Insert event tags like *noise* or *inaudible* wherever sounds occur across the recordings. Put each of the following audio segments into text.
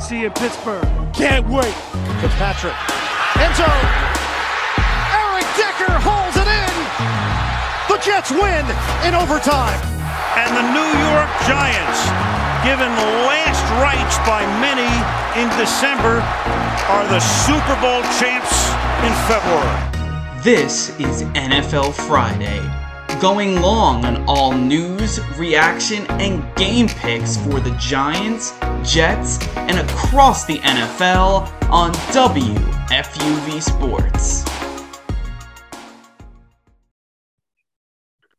See you in Pittsburgh. Can't wait. Fitzpatrick. End zone. Eric Decker holds it in. The Jets win in overtime. And the New York Giants, given last rites by many in December, are the Super Bowl champs in February. This is NFL Friday, going long on all news, reaction, and game picks for the Giants, Jets, and across the NFL on WFUV Sports.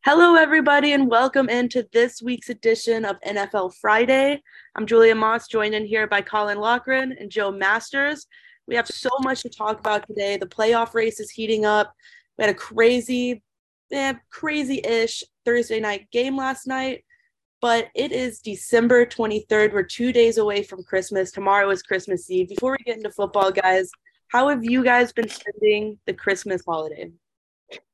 Hello, everybody, and welcome into this week's edition of NFL Friday. I'm Julia Moss, joined in here by Colin Lochran and Joe Masters. We have so much to talk about today. The playoff race is heating up. We had a crazy, eh, crazy-ish Thursday night game last night, but it is December 23rd. We're two days away from Christmas. Tomorrow is Christmas Eve. Before we get into football, guys, how have you guys been spending the Christmas holiday?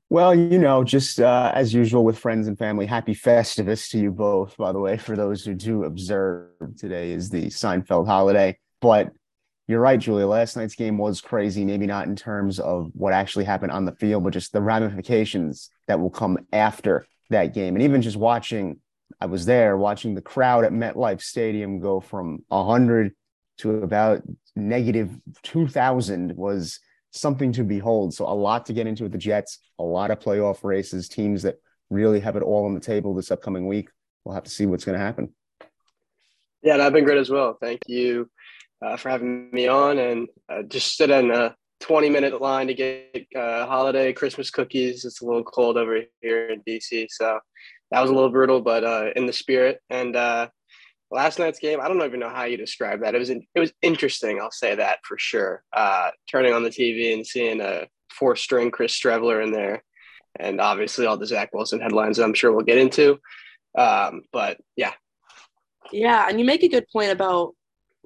Well, you know, just uh, as usual with friends and family, happy Festivus to you both, by the way, for those who do observe. Today is the Seinfeld holiday. But you're right, Julia. Last night's game was crazy, maybe not in terms of what actually happened on the field, but just the ramifications that will come after that game. And even just watching, I was there watching the crowd at MetLife Stadium go from 100 to about negative 2,000 was something to behold. So a lot to get into with the Jets, a lot of playoff races, teams that really have it all on the table this upcoming week. We'll have to see what's going to happen. Yeah, that's been great as well. Thank you uh, for having me on, and uh, just stood in a 20 minute line to get uh, holiday Christmas cookies. It's a little cold over here in DC, so that was a little brutal, but uh, in the spirit. And uh, last night's game, I don't even know how you describe that. It was it was interesting. I'll say that for sure. Uh, turning on the TV and seeing a four string Chris Streveler in there, and obviously all the Zach Wilson headlines. I'm sure we'll get into. Um, but yeah, yeah, and you make a good point about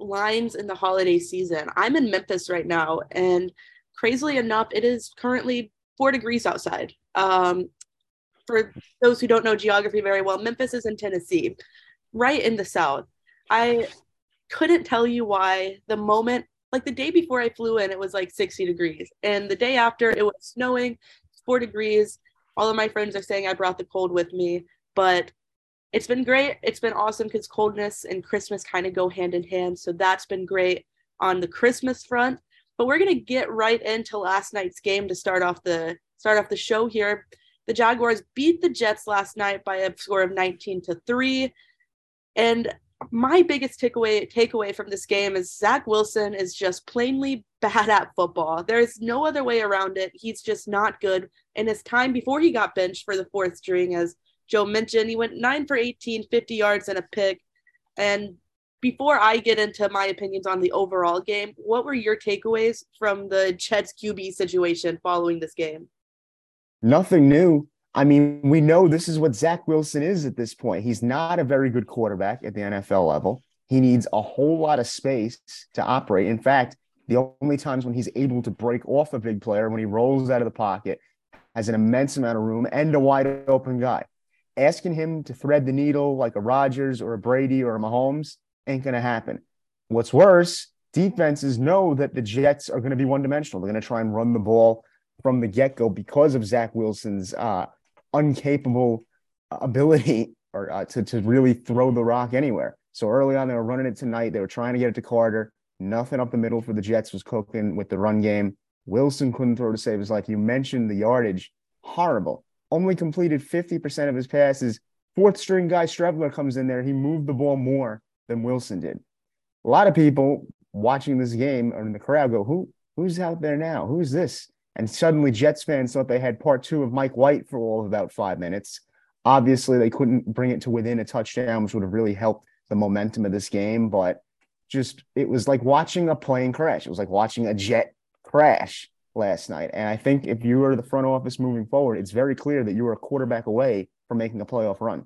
lines in the holiday season. I'm in Memphis right now, and crazily enough, it is currently four degrees outside. Um, for those who don't know geography very well, Memphis is in Tennessee, right in the south. I couldn't tell you why the moment, like the day before I flew in, it was like 60 degrees. And the day after, it was snowing, four degrees. All of my friends are saying I brought the cold with me, but it's been great. It's been awesome because coldness and Christmas kind of go hand in hand. So that's been great on the Christmas front. But we're gonna get right into last night's game to start off the start off the show here. The Jaguars beat the Jets last night by a score of 19 to 3. And my biggest takeaway takeaway from this game is Zach Wilson is just plainly bad at football. There is no other way around it. He's just not good. And his time before he got benched for the fourth string, as Joe mentioned, he went nine for 18, 50 yards and a pick. And before I get into my opinions on the overall game, what were your takeaways from the Jets QB situation following this game? Nothing new. I mean, we know this is what Zach Wilson is at this point. He's not a very good quarterback at the NFL level. He needs a whole lot of space to operate. In fact, the only times when he's able to break off a big player when he rolls out of the pocket has an immense amount of room and a wide open guy. Asking him to thread the needle like a Rodgers or a Brady or a Mahomes ain't going to happen. What's worse, defenses know that the Jets are going to be one dimensional. They're going to try and run the ball from the get go because of Zach Wilson's uh, uncapable ability *laughs* or uh, to, to really throw the rock anywhere. So early on, they were running it tonight. They were trying to get it to Carter. Nothing up the middle for the Jets was cooking with the run game. Wilson couldn't throw to save his life. You mentioned the yardage. Horrible. Only completed 50% of his passes. Fourth string guy Streveler comes in there. He moved the ball more than Wilson did. A lot of people watching this game or in the crowd go, Who who's out there now? Who's this? And suddenly Jets fans thought they had part two of Mike White for all of about five minutes. Obviously, they couldn't bring it to within a touchdown, which would have really helped the momentum of this game. But just it was like watching a plane crash. It was like watching a jet crash last night. And I think if you are the front office moving forward, it's very clear that you are a quarterback away from making a playoff run.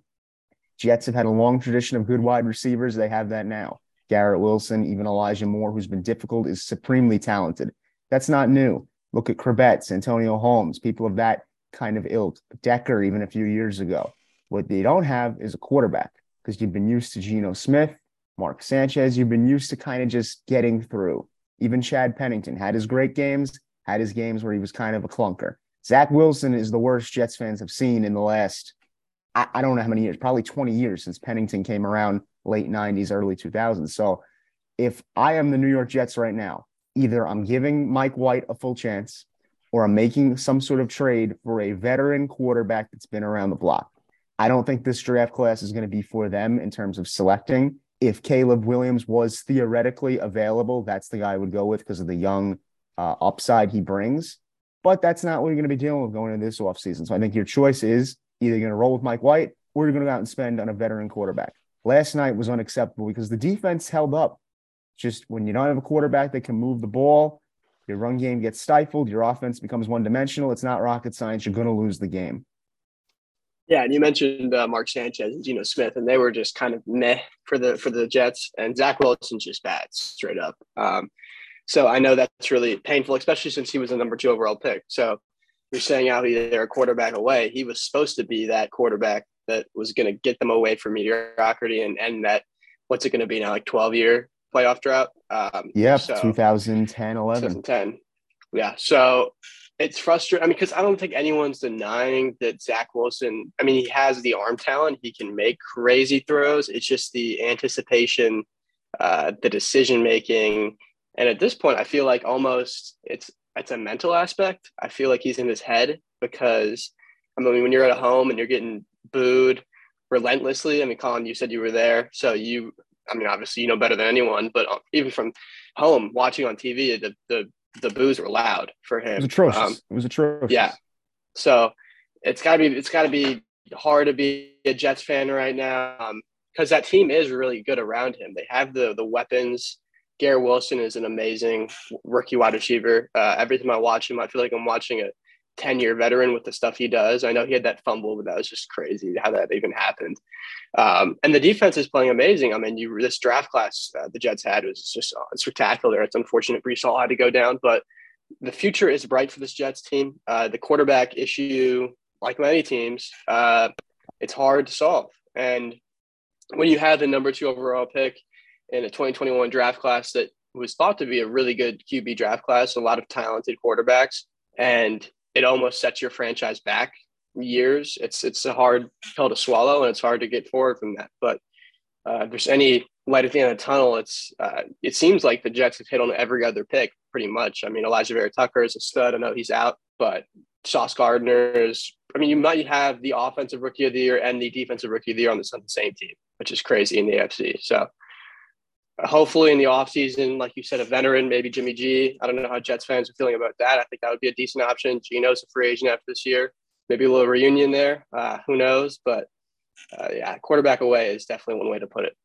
Jets have had a long tradition of good wide receivers. They have that now. Garrett Wilson, even Elijah Moore, who's been difficult, is supremely talented. That's not new. Look at Chrebet, Santonio Holmes, people of that kind of ilk. Decker, even a few years ago. What they don't have is a quarterback because you've been used to Geno Smith, Mark Sanchez. You've been used to kind of just getting through. Even Chad Pennington had his great games, had his games where he was kind of a clunker. Zach Wilson is the worst Jets fans have seen in the last, I, I don't know how many years, probably 20 years since Pennington came around, late 90s, early 2000s. So if I am the New York Jets right now, either I'm giving Mike White a full chance or I'm making some sort of trade for a veteran quarterback that's been around the block. I don't think this draft class is going to be for them in terms of selecting. If Caleb Williams was theoretically available, that's the guy I would go with because of the young uh, upside he brings. But that's not what you're going to be dealing with going into this offseason. So I think your choice is either going to roll with Mike White or you're going to go out and spend on a veteran quarterback. Last night was unacceptable because the defense held up. Just when you don't have a quarterback that can move the ball, your run game gets stifled, your offense becomes one dimensional. It's not rocket science. You're going to lose the game. Yeah, and you mentioned uh, Mark Sanchez and Geno Smith, and they were just kind of meh for the for the Jets, and Zach Wilson's just bad, straight up. Um, so I know that's really painful, especially since he was a number two overall pick. So you're saying out they're a quarterback away. He was supposed to be that quarterback that was going to get them away from mediocrity and and that what's it going to be now, like 12 year playoff drought. Um, yep, so, 2010, 11. 2010. Yeah. So it's frustrating. I mean, because I don't think anyone's denying that Zach Wilson. I mean, he has the arm talent. He can make crazy throws. It's just the anticipation, uh, the decision making, and at this point, I feel like almost it's it's a mental aspect. I feel like he's in his head because I mean, when you're at a home and you're getting booed relentlessly. I mean, Colin, you said you were there, so you. I mean, obviously, you know better than anyone, but uh, even from home watching on TV, the the the boos were loud for him. It was atrocious. Um, it was atrocious. Yeah. So it's gotta be it's gotta be hard to be a Jets fan right now because um, that team is really good around him. They have the the weapons. Garrett Wilson is an amazing rookie wide receiver. Uh, every time I watch him, I feel like I'm watching a 10 year veteran with the stuff he does. I know he had that fumble, but that was just crazy how that even happened. Um, and the defense is playing amazing. I mean, you this draft class uh, the Jets had was just uh, spectacular. It's unfortunate Breece Hall had to go down, but the future is bright for this Jets team. Uh, the quarterback issue, like many teams, uh, it's hard to solve. And when you have the number two overall pick in a 2021 draft class that was thought to be a really good QB draft class, a lot of talented quarterbacks, and it almost sets your franchise back years. It's it's a hard pill to swallow, and it's hard to get forward from that. But uh, if there's any light at the end of the tunnel, it's uh, it seems like the Jets have hit on every other pick pretty much. I mean, Elijah Vera-Tucker is a stud. I know he's out, but Sauce Gardner is. I mean, you might have the offensive rookie of the year and the defensive rookie of the year on the, same team, which is crazy in the AFC. So hopefully in the offseason, like you said, a veteran, maybe Jimmy G. I don't know how Jets fans are feeling about that. I think that would be a decent option. Geno's a free agent after this year maybe a little reunion there. Uh, who knows? But uh, yeah, quarterback away is definitely one way to put it.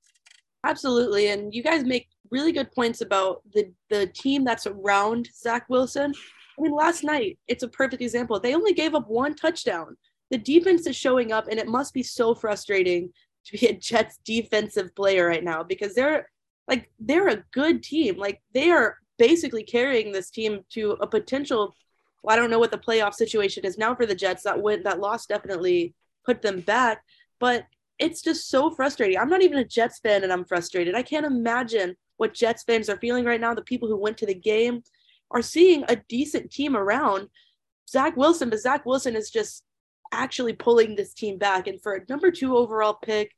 Absolutely, and you guys make really good points about the the team that's around Zach Wilson. I mean, last night it's a perfect example. They only gave up one touchdown. The defense is showing up, and it must be so frustrating to be a Jets defensive player right now because they're like they're a good team. Like they are basically carrying this team to a potential well, I don't know what the playoff situation is now for the Jets. That win, that loss definitely put them back, but it's just so frustrating. I'm not even a Jets fan, and I'm frustrated. I can't imagine what Jets fans are feeling right now. The people who went to the game are seeing a decent team around Zach Wilson, but Zach Wilson is just actually pulling this team back. And for a number two overall pick,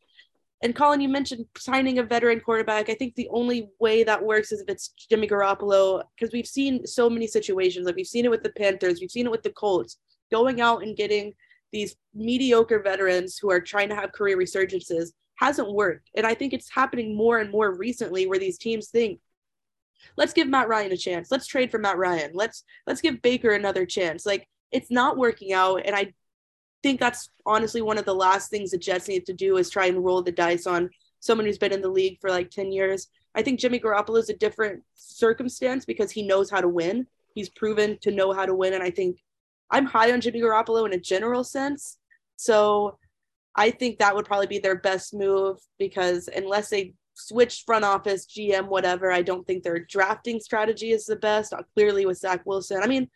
and Colin, you mentioned signing a veteran quarterback. I think the only way that works is if it's Jimmy Garoppolo, because we've seen so many situations. Like we've seen it with the Panthers, we've seen it with the Colts, going out and getting these mediocre veterans who are trying to have career resurgences hasn't worked. And I think it's happening more and more recently where these teams think, let's give Matt Ryan a chance. Let's trade for Matt Ryan. Let's let's give Baker another chance. Like it's not working out. And I think that's honestly one of the last things the Jets need to do is try and roll the dice on someone who's been in the league for like 10 years. I think Jimmy Garoppolo is a different circumstance because he knows how to win. He's proven to know how to win. And I think I'm high on Jimmy Garoppolo in a general sense. So I think that would probably be their best move because unless they switch front office, GM, whatever, I don't think their drafting strategy is the best. Uh, clearly with Zach Wilson. I mean,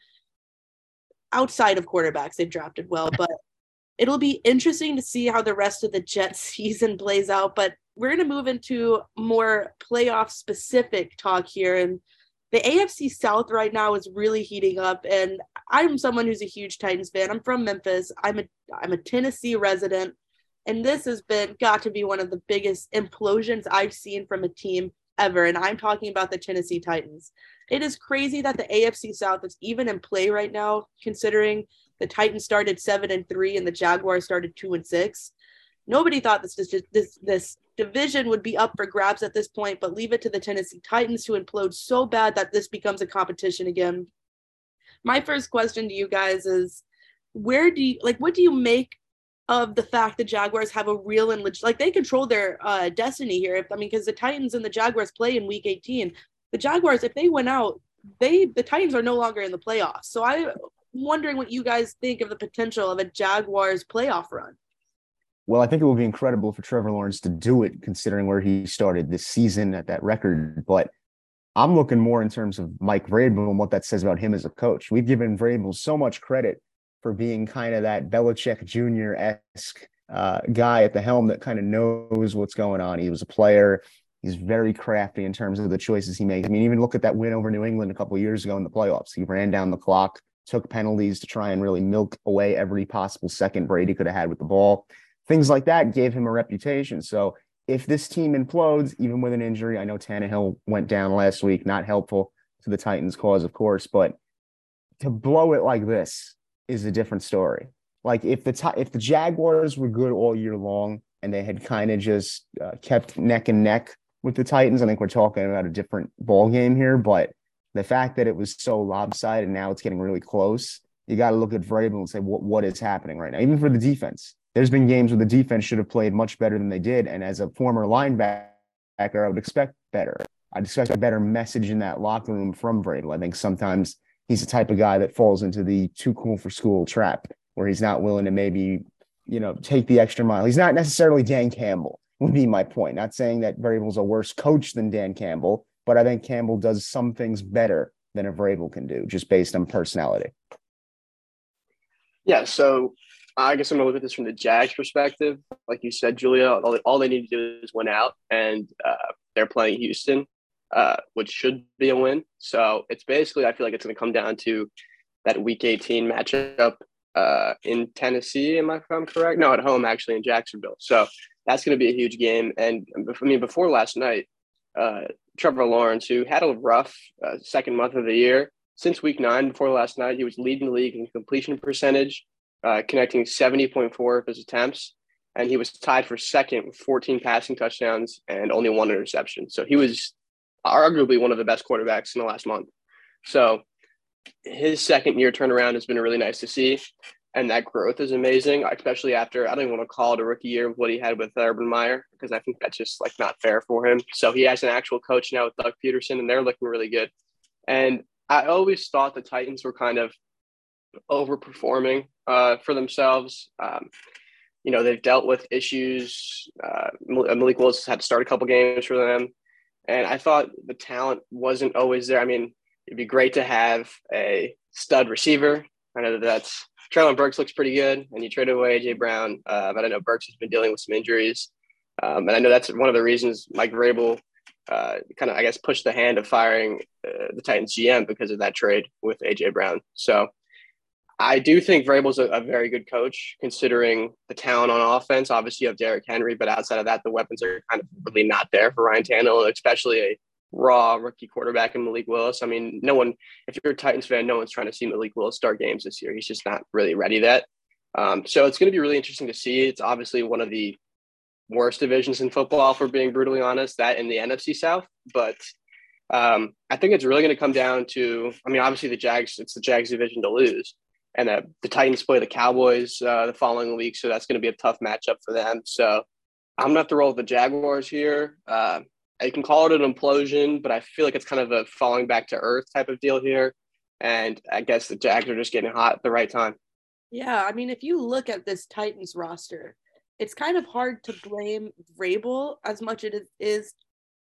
outside of quarterbacks, they've drafted well, but it'll be interesting to see how the rest of the Jets *laughs* season plays out. But we're going to move into more playoff specific talk here. And the AFC South right now is really heating up. And I'm someone who's a huge Titans fan. I'm from Memphis. I'm a I'm a Tennessee resident. And this has been got to be one of the biggest implosions I've seen from a team ever. And I'm talking about the Tennessee Titans. It is crazy that the AFC South is even in play right now, considering the Titans started seven and three and the Jaguars started two and six. Nobody thought this this this, division would be up for grabs at this point, but leave it to the Tennessee Titans to implode so bad that this becomes a competition again. My first question to you guys is where do you like what do you make of the fact the Jaguars have a real and legit, like they control their uh, destiny here. If I mean, because the Titans and the Jaguars play in Week 18, the Jaguars, if they went out, they the Titans are no longer in the playoffs. So I'm wondering what you guys think of the potential of a Jaguars playoff run. Well, I think it will be incredible for Trevor Lawrence to do it, considering where he started this season at that record. But I'm looking more in terms of Mike Vrabel and what that says about him as a coach. We've given Vrabel so much credit for being kind of that Belichick Jr. esque uh, guy at the helm that kind of knows what's going on. He was a player. He's very crafty in terms of the choices he makes. I mean, even look at that win over New England a couple years ago in the playoffs. He ran down the clock, took penalties to try and really milk away every possible second Brady could have had with the ball. Things like that gave him a reputation. So if this team implodes, even with an injury, I know Tannehill went down last week, not helpful to the Titans' cause, of course, but to blow it like this is a different story. Like if the if the Jaguars were good all year long and they had kind of just uh, kept neck and neck with the Titans, I think we're talking about a different ball game here. But the fact that it was so lopsided and now it's getting really close, you got to look at Vrabel and say what what is happening right now. Even for the defense, there's been games where the defense should have played much better than they did, and as a former linebacker, I would expect better. I'd expect a better message in that locker room from Vrabel. I think sometimes he's the type of guy that falls into the too cool for school trap where he's not willing to maybe, you know, take the extra mile. He's not necessarily Dan Campbell, would be my point. Not saying that Vrabel's a worse coach than Dan Campbell, but I think Campbell does some things better than a Vrabel can do, just based on personality. Yeah, so I guess I'm gonna look at this from the Jags perspective. Like you said, Julia, all they, all they need to do is win out, and uh, they're playing Houston uh, which should be a win. So it's basically, I feel like it's to come down to that Week 18 matchup uh, in Tennessee. Am I, I'm correct? No, at home actually in Jacksonville. So that's to be a huge game. And I mean, before last night, uh, Trevor Lawrence, who had a rough uh, second month of the year, since Week Nine before last night, he was leading the league in completion percentage, uh, connecting 70.4 of his attempts. And he was tied for second with 14 passing touchdowns and only one interception. So he was arguably one of the best quarterbacks in the last month. So his second year turnaround has been really nice to see. And that growth is amazing, especially after I don't even want to call it a rookie year of what he had with Urban Meyer, because I think that's just like not fair for him. So he has an actual coach now with Doug Pederson, and they're looking really good. And I always thought the Titans were kind of overperforming uh, for themselves. Um, you know, they've dealt with issues. Uh, Malik Willis had to start a couple games for them. And I thought the talent wasn't always there. I mean, it'd be great to have a stud receiver. I know that that's Treylon Burks looks pretty good, and you traded away AJ Brown, uh, but I know Burks has been dealing with some injuries, um, and I know that's one of the reasons Mike Vrabel uh, kind of, I guess, pushed the hand of firing uh, the Titans GM because of that trade with AJ Brown. So I do think Vrabel's a, a very good coach considering the talent on offense. Obviously, you have Derrick Henry, but outside of that, the weapons are kind of really not there for Ryan Tannehill, especially a raw rookie quarterback in Malik Willis. I mean, no one, if you're a Titans fan, no one's trying to see Malik Willis start games this year. He's just not really ready that. Um, so it's going to be really interesting to see. It's obviously one of the worst divisions in football, for being brutally honest, that in the NFC South. But um, I think it's really going to come down to, I mean, obviously the Jags, it's the Jags division to lose and uh, the Titans play the Cowboys uh, the following week, so that's going to be a tough matchup for them. So I'm gonna have to roll with the Jaguars here. Uh, you can call it an implosion, but I feel like it's kind of a falling back to earth type of deal here. And I guess the Jags are just getting hot at the right time. Yeah, I mean, if you look at this Titans roster, it's kind of hard to blame Vrabel as much as it is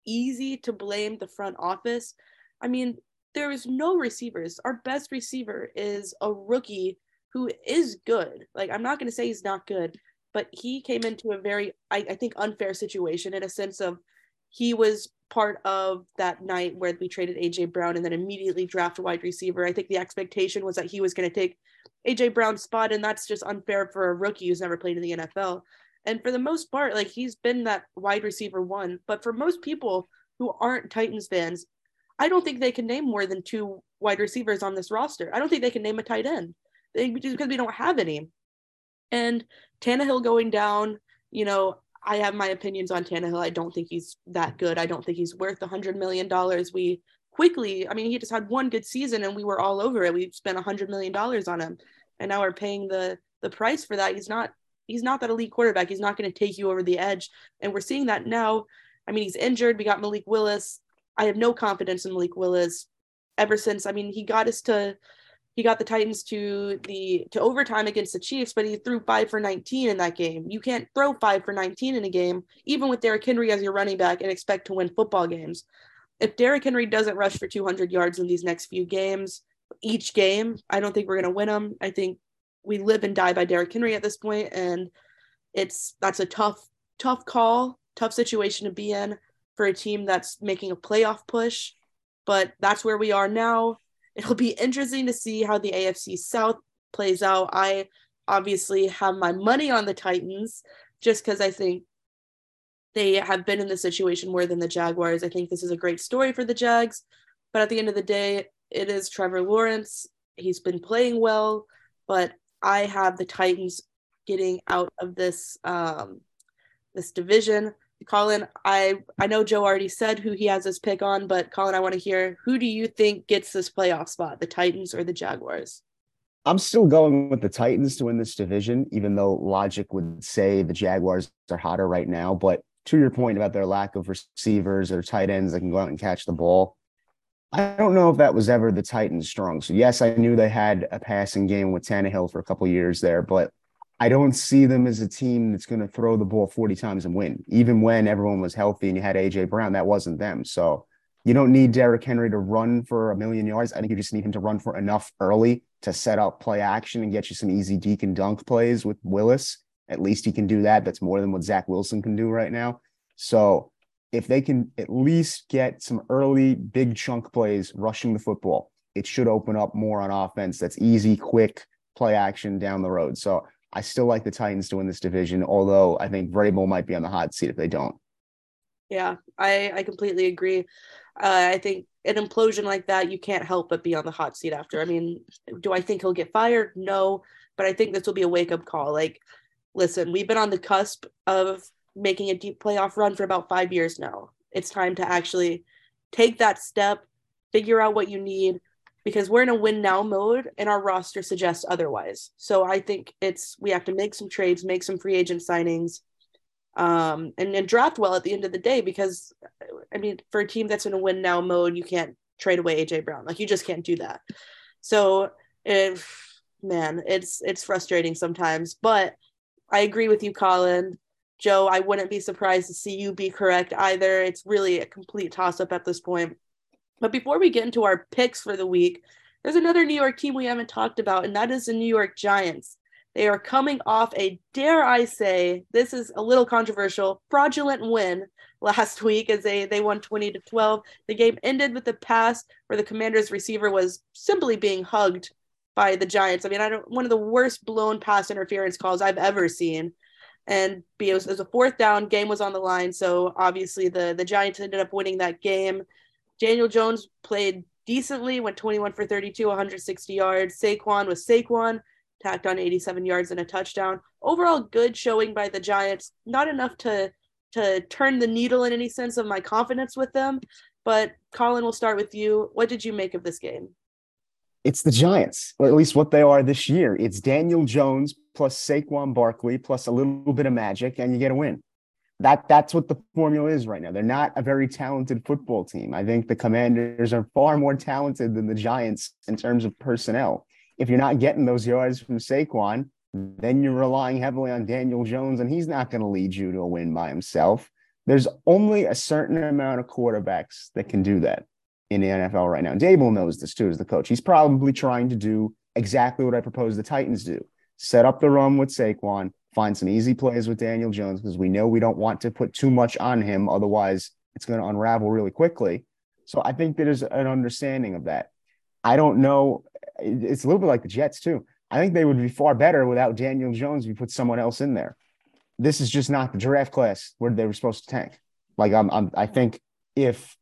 easy to blame the front office. I mean, there is no receivers. Our best receiver is a rookie who is good. Like, I'm not going to say he's not good, but he came into a very, I, I think, unfair situation in a sense of he was part of that night where we traded AJ Brown and then immediately draft a wide receiver. I think the expectation was that he was going to take AJ Brown's spot, and that's just unfair for a rookie who's never played in the NFL. And for the most part, like he's been that wide receiver one. But for most people who aren't Titans fans, I don't think they can name more than two wide receivers on this roster. I don't think they can name a tight end they, because we don't have any. And Tannehill going down, you know, I have my opinions on Tannehill. I don't think he's that good. I don't think he's worth a hundred million dollars. We quickly, I mean, he just had one good season and we were all over it. We spent a hundred million dollars on him, and now we're paying the the price for that. He's not he's not that elite quarterback. He's not going to take you over the edge, and we're seeing that now. I mean, he's injured. We got Malik Willis. I have no confidence in Malik Willis ever since. I mean, he got us to he got the Titans to the to overtime against the Chiefs, but he threw five for 19 in that game. You can't throw five for 19 in a game, even with Derrick Henry as your running back, and expect to win football games. If Derrick Henry doesn't rush for 200 yards in these next few games, each game, I don't think we're going to win them. I think we live and die by Derrick Henry at this point, and it's that's a tough, tough call, tough situation to be in for a team that's making a playoff push. But that's where we are now it'll be interesting to see how the AFC South plays out. I obviously have my money on the Titans just because I think they have been in the situation more than the Jaguars. I think this is a great story for the Jags, but at the end of the day, it is Trevor Lawrence. He's been playing well, but I have the Titans getting out of this um, this division. Colin, I I know Joe already said who he has his pick on, but Colin, I want to hear who do you think gets this playoff spot, the Titans or the Jaguars? I'm still going with the Titans to win this division, even though logic would say the Jaguars are hotter right now. But to your point about their lack of receivers or tight ends that can go out and catch the ball, I don't know if that was ever the Titans' strong. So yes, I knew they had a passing game with Tannehill for a couple years there, but I don't see them as a team that's going to throw the ball 40 times and win. Even when everyone was healthy and you had AJ Brown, that wasn't them. So you don't need Derrick Henry to run for a million yards. I think you just need him to run for enough early to set up play action and get you some easy and dunk plays with Willis. At least he can do that. That's more than what Zach Wilson can do right now. So if they can at least get some early big chunk plays rushing the football, it should open up more on offense. That's easy, quick play action down the road. So I still like the Titans to win this division, although I think Vrabel might be on the hot seat if they don't. Yeah, I, I completely agree. Uh, I think an implosion like that, you can't help but be on the hot seat after. I mean, do I think he'll get fired? No, but I think this will be a wake up call. Like, listen, we've been on the cusp of making a deep playoff run for about five years now. It's time to actually take that step, figure out what you need, because we're in a win now mode and our roster suggests otherwise. So I think it's we have to make some trades, make some free agent signings, um, and, and draft well at the end of the day. Because I mean, for a team that's in a win now mode, you can't trade away AJ Brown. Like you just can't do that. So if man, it's it's frustrating sometimes, but I agree with you, Colin. Joe, I wouldn't be surprised to see you be correct either. It's really a complete toss up at this point. But before we get into our picks for the week, there's another New York team we haven't talked about, and that is the New York Giants. They are coming off a, dare I say, this is a little controversial, fraudulent win last *laughs* week as they, they won 20 to 12. The game ended with a pass where the commander's receiver was simply being hugged by the Giants. I mean, I don't one of the worst blown pass interference calls I've ever seen. And it was, it was a fourth down, game was on the line. So obviously the, the Giants ended up winning that game. Daniel Jones played decently, went 21 for 32, 160 yards. Saquon was Saquon, tacked on 87 yards and a touchdown. Overall, good showing by the Giants. Not enough to to turn the needle in any sense of my confidence with them. But Colin, we'll start with you. What did you make of this game? It's the Giants, or at least what they are this year. It's Daniel Jones plus Saquon Barkley plus a little bit of magic, and you get a win. That that's what the formula is right now. They're not a very talented football team. I think the Commanders are far more talented than the Giants in terms of personnel. If you're not getting those yards from Saquon, then you're relying heavily on Daniel Jones, and he's not going to lead you to a win by himself. There's only a certain amount of quarterbacks that can do that in the NFL right now. Daboll knows this too as the coach. He's probably trying to do exactly what I propose the Titans do set up the run with Saquon, find some easy plays with Daniel Jones because we know we don't want to put too much on him. Otherwise, it's going to unravel really quickly. So I think there's an understanding of that. I don't know. It's a little bit like the Jets, too. I think they would be far better without Daniel Jones if you put someone else in there. This is just not the draft class where they were supposed to tank. Like I'm, I'm I think if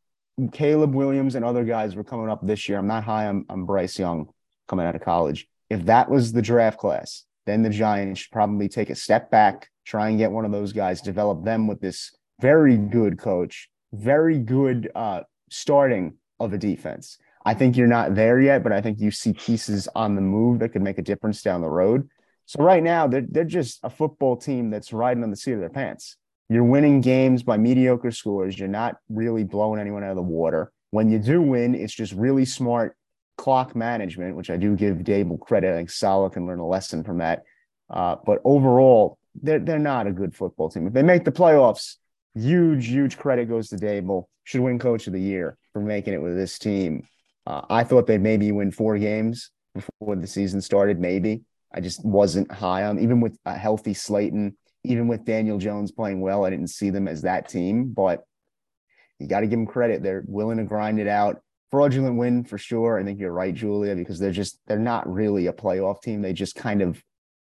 Caleb Williams and other guys were coming up this year, I'm not high on, on Bryce Young coming out of college. If that was the draft class, then the Giants should probably take a step back, try and get one of those guys, develop them with this very good coach, very good uh, starting of a defense. I think you're not there yet, but I think you see pieces on the move that could make a difference down the road. So right now, they're, they're just a football team that's riding on the seat of their pants. You're winning games by mediocre scores. You're not really blowing anyone out of the water. When you do win, it's just really smart clock management, which I do give Daboll credit. I think Saleh can learn a lesson from that. Uh, but overall, they're, they're not a good football team. If they make the playoffs, huge, huge credit goes to Daboll. Should win coach of the year for making it with this team. Uh, I thought they'd maybe win four games before the season started, maybe. I just wasn't high on, even with a healthy Slayton, even with Daniel Jones playing well, I didn't see them as that team. But you got to give them credit. They're willing to grind it out fraudulent win for sure. I think you're right, Julia, because they're just they're not really a playoff team. They just kind of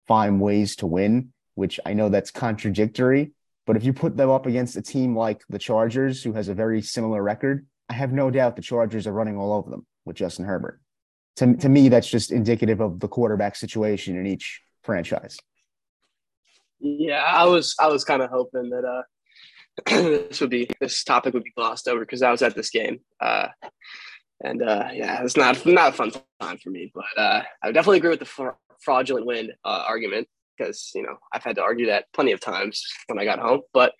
find ways to win, which I know that's contradictory. But if you put them up against a team like the Chargers, who has a very similar record, I have no doubt the Chargers are running all over them with Justin Herbert. To, to me, that's just indicative of the quarterback situation in each franchise. Yeah, I was I was kind of hoping that uh *clears throat* this would be this topic would be glossed over because I was at this game. Uh and uh, yeah, it's not not a fun time for me. But uh, I definitely agree with the fraudulent win uh, argument because you know I've had to argue that plenty of times when I got home. But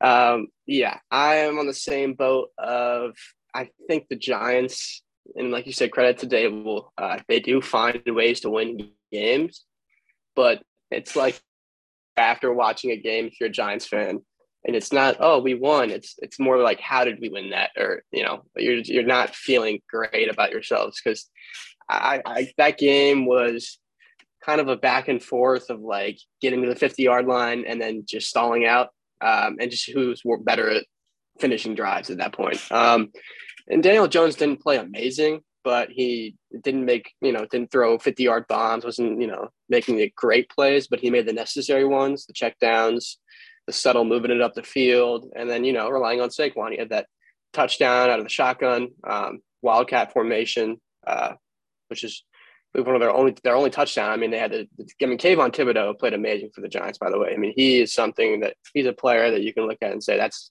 um, yeah, I am on the same boat of I think the Giants, and like you said, credit to Daboll, uh, they do find ways to win games, but it's like after watching a game, if you're a Giants fan, and it's not oh we won. It's it's more like how did we win that? Or you know you're you're not feeling great about yourselves because I, I that game was kind of a back and forth of like getting to the 50 yard line and then just stalling out um, and just who's better at finishing drives at that point. Um, and Daniel Jones didn't play amazing but he didn't make you know didn't throw 50 yard bombs wasn't you know making the great plays but he made the necessary ones the check downs subtle moving it up the field, and then you know relying on Saquon. He had that touchdown out of the shotgun, um, wildcat formation, uh, which is one of their only their only touchdown. I mean, they had the I mean, Kayvon Thibodeaux played amazing for the Giants, by the way. I mean, he is something that he's a player that you can look at and say that's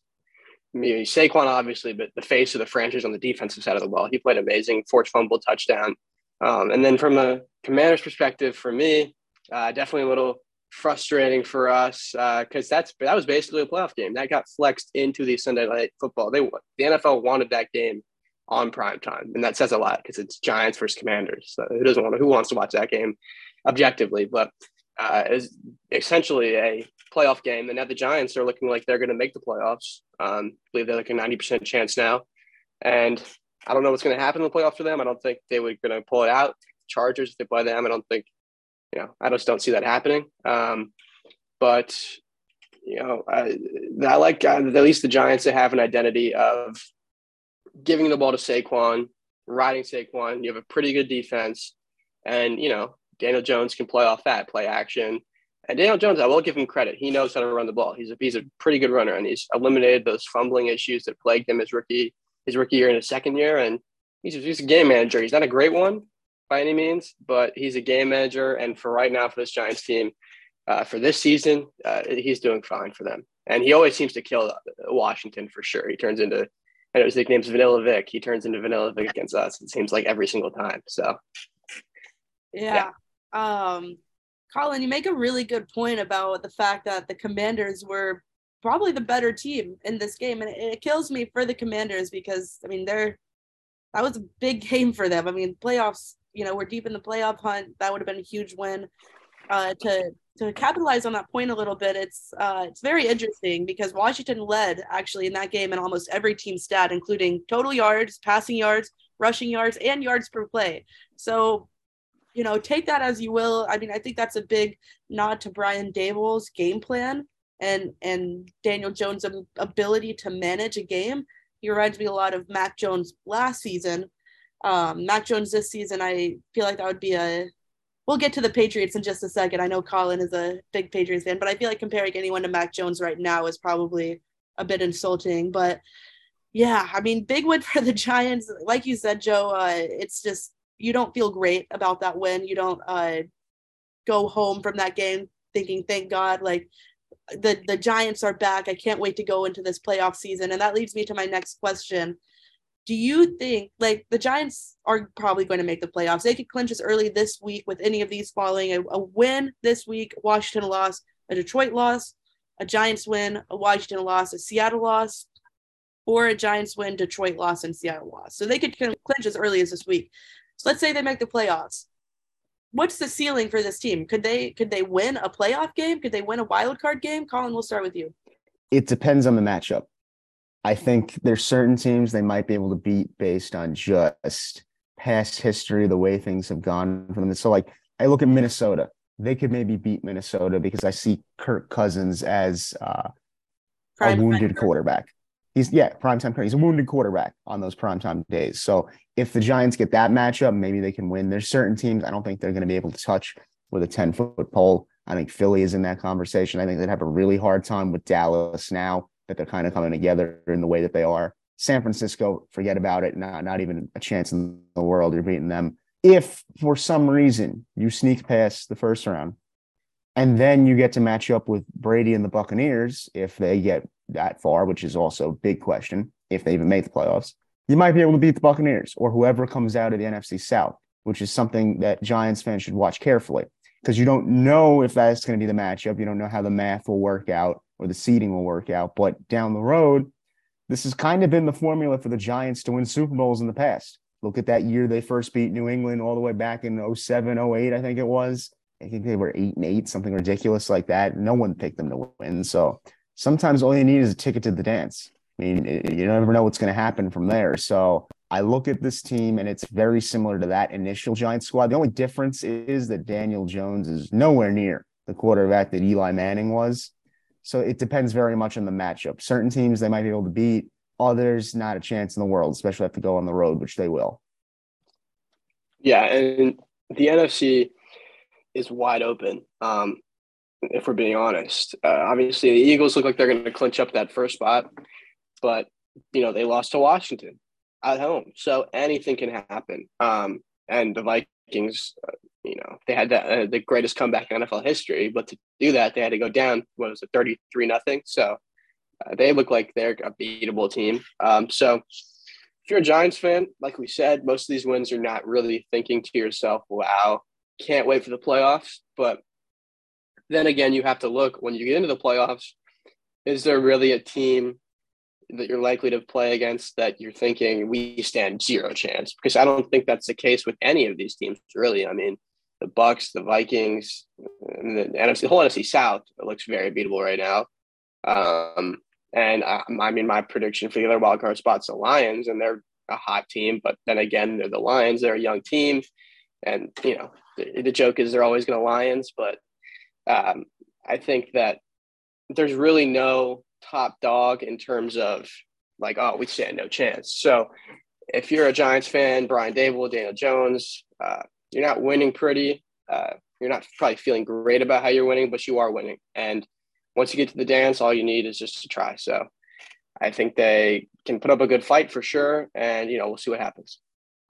I mean, Saquon obviously, but the face of the franchise on the defensive side of the ball. He played amazing, forced fumble touchdown. Um, and then from a commander's perspective, for me, uh, definitely a little frustrating for us because uh, that's that was basically a playoff game that got flexed into the Sunday night football. They the NFL wanted that game on prime time, and that says a lot because it's Giants versus Commanders. So who doesn't want who wants to watch that game objectively? But uh, is essentially a playoff game, and now the Giants are looking like they're going to make the playoffs. Um, I believe they're like a ninety percent chance now, and I don't know what's going to happen in the playoffs for them. I don't think they were going to pull it out. Chargers, if they play them, I don't think you know, I just don't see that happening. Um, but you know, I, I like uh, at least the Giants to have an identity of giving the ball to Saquon, riding Saquon. You have a pretty good defense, and you know Daniel Jones can play off that play action. And Daniel Jones, I will give him credit. He knows how to run the ball. He's a he's a pretty good runner, and he's eliminated those fumbling issues that plagued him his rookie his rookie year and his second year. And he's he's a game manager. He's not a great one, by any means, but he's a game manager. And for right now, for this Giants team, uh, for this season, uh, he's doing fine for them. And he always seems to kill Washington for sure. He turns into, I know his nickname's Vanilla Vic. He turns into Vanilla Vic against us. It seems like every single time. So, yeah. yeah. Um, Colin, you make a really good point about the fact that the Commanders were probably the better team in this game. And it, it kills me for the commanders because I mean they're that was a big *laughs* game for them. I mean, playoffs, you know, we're deep in the playoff hunt. That would have been a huge win. Uh, to to capitalize on that point a little bit, it's uh, it's very interesting because Washington led actually in that game in almost every team stat, including total yards, passing yards, rushing yards, and yards per play. So, you know, take that as you will. I mean, I think that's a big nod to Brian Daboll's game plan and and Daniel Jones' ability to manage a game. He reminds me a lot of Mac Jones last season. Um, Mac Jones this season, I feel like that would be a. We'll get to the Patriots in just a second. I know Colin is a big Patriots fan, but I feel like comparing anyone to Mac Jones right now is probably a bit insulting. But yeah, I mean, big win *laughs* for the Giants. Like you said, Joe, uh, it's just you don't feel great about that win. You don't uh, go home from that game thinking, "Thank God!" Like the the Giants are back. I can't wait to go into this playoff season. And that leads me to my next question. Do you think like the Giants are probably going to make the playoffs? They could clinch as early this week with any of these following a, a win this week, Washington loss, a Detroit loss, a Giants win, a Washington loss, a Seattle loss, or a Giants win, Detroit loss, and Seattle loss. So they could clinch as early as this week. So let's say they make the playoffs what's the ceiling for this team? Could they could they win a playoff game? Could they win a wild card game? Colin, we'll start with you. It depends on the matchup. I think there's certain teams they might be able to beat based on just past history, the way things have gone for them. So, like, I look at Minnesota. They could maybe beat Minnesota because I see Kirk Cousins as uh, a wounded quarterback. He's yeah, primetime. He's a wounded quarterback on those primetime days. So if the Giants get that matchup, maybe they can win. There's certain teams I don't think they're going to be able to touch with a 10 foot pole. I think Philly is in that conversation. I think they'd have a really hard time with Dallas now that they're kind of coming together in the way that they are. San Francisco, forget about it. Not, not even a chance in the world you're beating them. If for some reason you sneak past the first round and then you get to match up with Brady and the Buccaneers, if they get that far, which is also a big question, if they even make the playoffs, you might be able to beat the Buccaneers or whoever comes out of the NFC South, which is something that Giants fans should watch carefully because you don't know if that's going to be the matchup. You don't know how the math will work out or the seeding will work out. But down the road, this has kind of been the formula for the Giants to win Super Bowls in the past. Look at that year they first beat New England all the way back in 07, 08, I think it was. I think they were eight and eight, something ridiculous like that. No one picked them to win. So sometimes all you need is a ticket to the dance. I mean, you never know what's going to happen from there. So I look at this team and it's very similar to that initial Giants squad. The only difference is that Daniel Jones is nowhere near the quarterback that Eli Manning was. So it depends very much on the matchup. Certain teams they might be able to beat, others not a chance in the world, especially if they go on the road, which they will. Yeah, and the NFC is wide open. Um, if we're being honest, uh, obviously the Eagles look like they're going to clinch up that first spot but you know they lost to Washington at home, so anything can happen. Um, and the Vikings, you know, they had that, uh, the greatest comeback in NFL history, but to do that, they had to go down. What was it, thirty three nothing? So uh, they look like they're a beatable team. Um, so if you're a Giants fan, like we said, most of these wins are not really thinking to yourself, "Wow, can't wait for the playoffs." But then again, you have to look when you get into the playoffs. Is there really a team that you're likely to play against that you're thinking we stand zero chance because I don't think that's the case with any of these teams really. I mean, the Bucs, the Vikings, and the NFC, the whole NFC South looks very beatable right now. Um, and I, I, mean, my prediction for the other wild card spots the Lions, and they're a hot team, but then again, they're the Lions. They're a young team, and you know, the, the joke is they're always going to Lions, but um, I think that there's really no top dog in terms of like, oh, we stand no chance. So if you're a Giants fan, Brian Daboll, Daniel Jones, uh, you're not winning pretty. Uh, you're not probably feeling great about how you're winning, but you are winning. And once you get to the dance, all you need is just to try. So I think they can put up a good fight for sure. And, you know, we'll see what happens.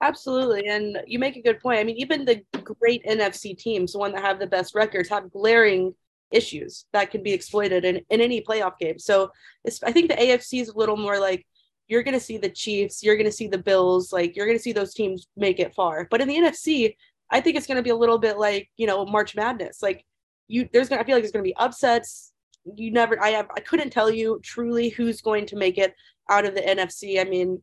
Absolutely. And you make a good point. I mean, even the great NFC teams, the one that have the best records, have glaring issues that can be exploited in, in any playoff game. So I think the AFC is a little more like you're going to see the Chiefs, you're going to see the Bills, like you're going to see those teams make it far. But in the NFC, I think it's going to be a little bit like, you know, March Madness. Like you, there's going to, I feel like there's going to be upsets. you never I have I couldn't tell you truly who's going to make it out of the NFC. I mean,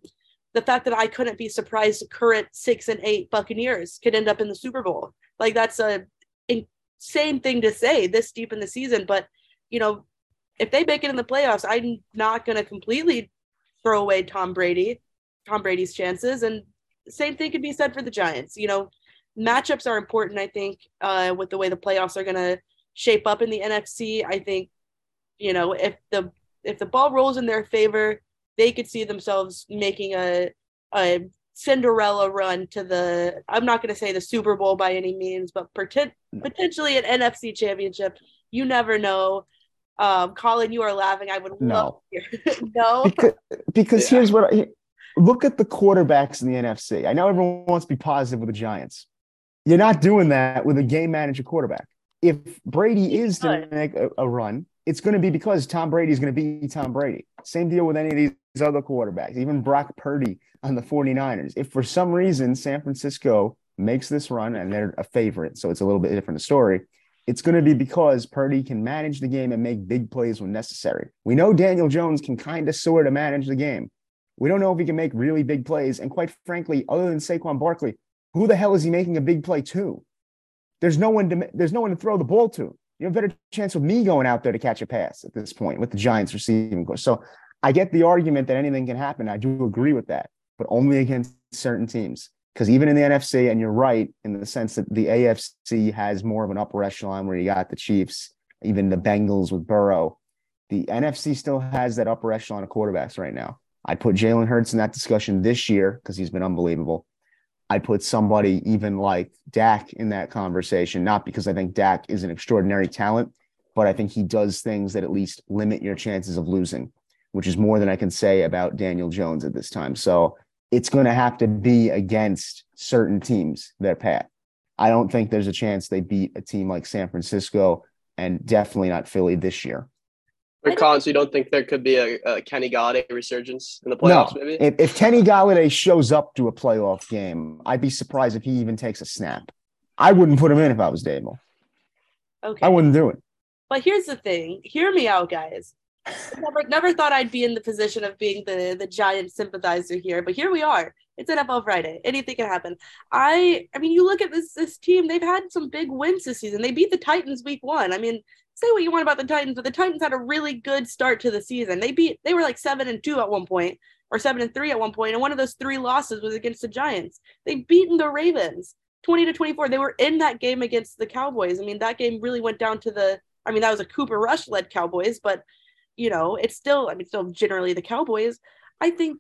the fact that I couldn't be surprised the current six and eight Buccaneers could end up in the Super Bowl. Like that's a insane thing to say this deep in the season. But you know, if they make it in the playoffs, I'm not gonna completely throw away Tom Brady, Tom Brady's chances. And same thing could be said for the Giants. You know, matchups are important, I think, uh, with the way the playoffs are gonna shape up in the NFC. I think, you know, if the if the ball rolls in their favor, they could see themselves making a a Cinderella run to the I'm not going to say the Super Bowl by any means, but poten- potentially an NFC championship. You never know. Um, Colin, you are laughing. I would no. *laughs* no. Because, because yeah. here's what I look at the quarterbacks in the NFC. I know everyone wants to be positive with the Giants. You're not doing that with a game manager quarterback. If Brady is to make a, a run, it's going to be because Tom Brady is going to be Tom Brady. Same deal with any of these other quarterbacks, even Brock Purdy on the 49ers. If for some reason San Francisco makes this run and they're a favorite, so it's a little bit different story, it's going to be because Purdy can manage the game and make big plays when necessary. We know Daniel Jones can kind of sort of manage the game. We don't know if he can make really big plays. And quite frankly, other than Saquon Barkley, who the hell is he making a big play to? There's no one to there's no one to throw the ball to. You have a better chance of me going out there to catch a pass at this point with the Giants receiving. So I get the argument that anything can happen. I do agree with that, but only against certain teams. Because even in the NFC, and you're right in the sense that the AFC has more of an upper echelon where you got the Chiefs, even the Bengals with Burrow. The NFC still has that upper echelon of quarterbacks right now. I'd put Jalen Hurts in that discussion this year because he's been unbelievable. I'd put somebody even like Dak in that conversation, not because I think Dak is an extraordinary talent, but I think he does things that at least limit your chances of losing which is more than I can say about Daniel Jones at this time. So it's going to have to be against certain teams their Pat. I don't think there's a chance they beat a team like San Francisco and definitely not Philly this year. But Collins, you don't think there could be a, a Kenny Golladay resurgence in the playoffs? No. Maybe if, if Kenny Golladay shows up to a playoff game, I'd be surprised if he even takes a snap. I wouldn't put him in if I was Daboll. Okay, I wouldn't do it. But here's the thing: hear me out, guys never never thought I'd be in the position of being the the giant sympathizer here, but here we are. It's NFL Friday. Anything can happen. I I mean, you look at this this team. They've had some big wins this season. They beat the Titans week one. I mean, say what you want about the Titans, but the Titans had a really good start to the season. They beat they were like seven and two at one point, or seven and three at one point, and one of those three losses was against the Giants. They've beaten the Ravens. 20 to 24. They were in that game against the Cowboys. I mean, that game really went down to the I mean, that was a Cooper Rush led Cowboys, but you know, it's still, I mean, still generally the Cowboys. I think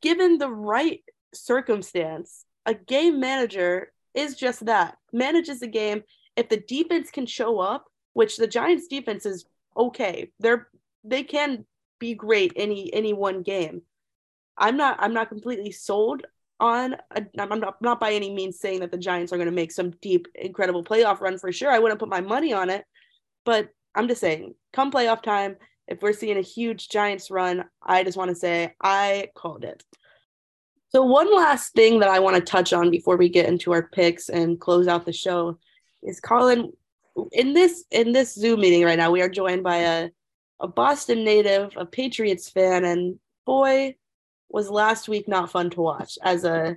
given the right circumstance, a game manager is just that manages the game. If the defense can show up, which the Giants defense is okay, they're they can be great any any one game. I'm not I'm not completely sold on a, I'm not not by any means saying that the Giants are going to make some deep incredible playoff run for sure. I wouldn't put my money on it, but I'm just saying come playoff time, if we're seeing a huge Giants run, I just want to say I called it. So, one last thing that I want to touch on before we get into our picks and close out the show is Colin. In this in this Zoom meeting right now, we are joined by a a Boston native, a Patriots fan, and boy, was last week not fun to watch as a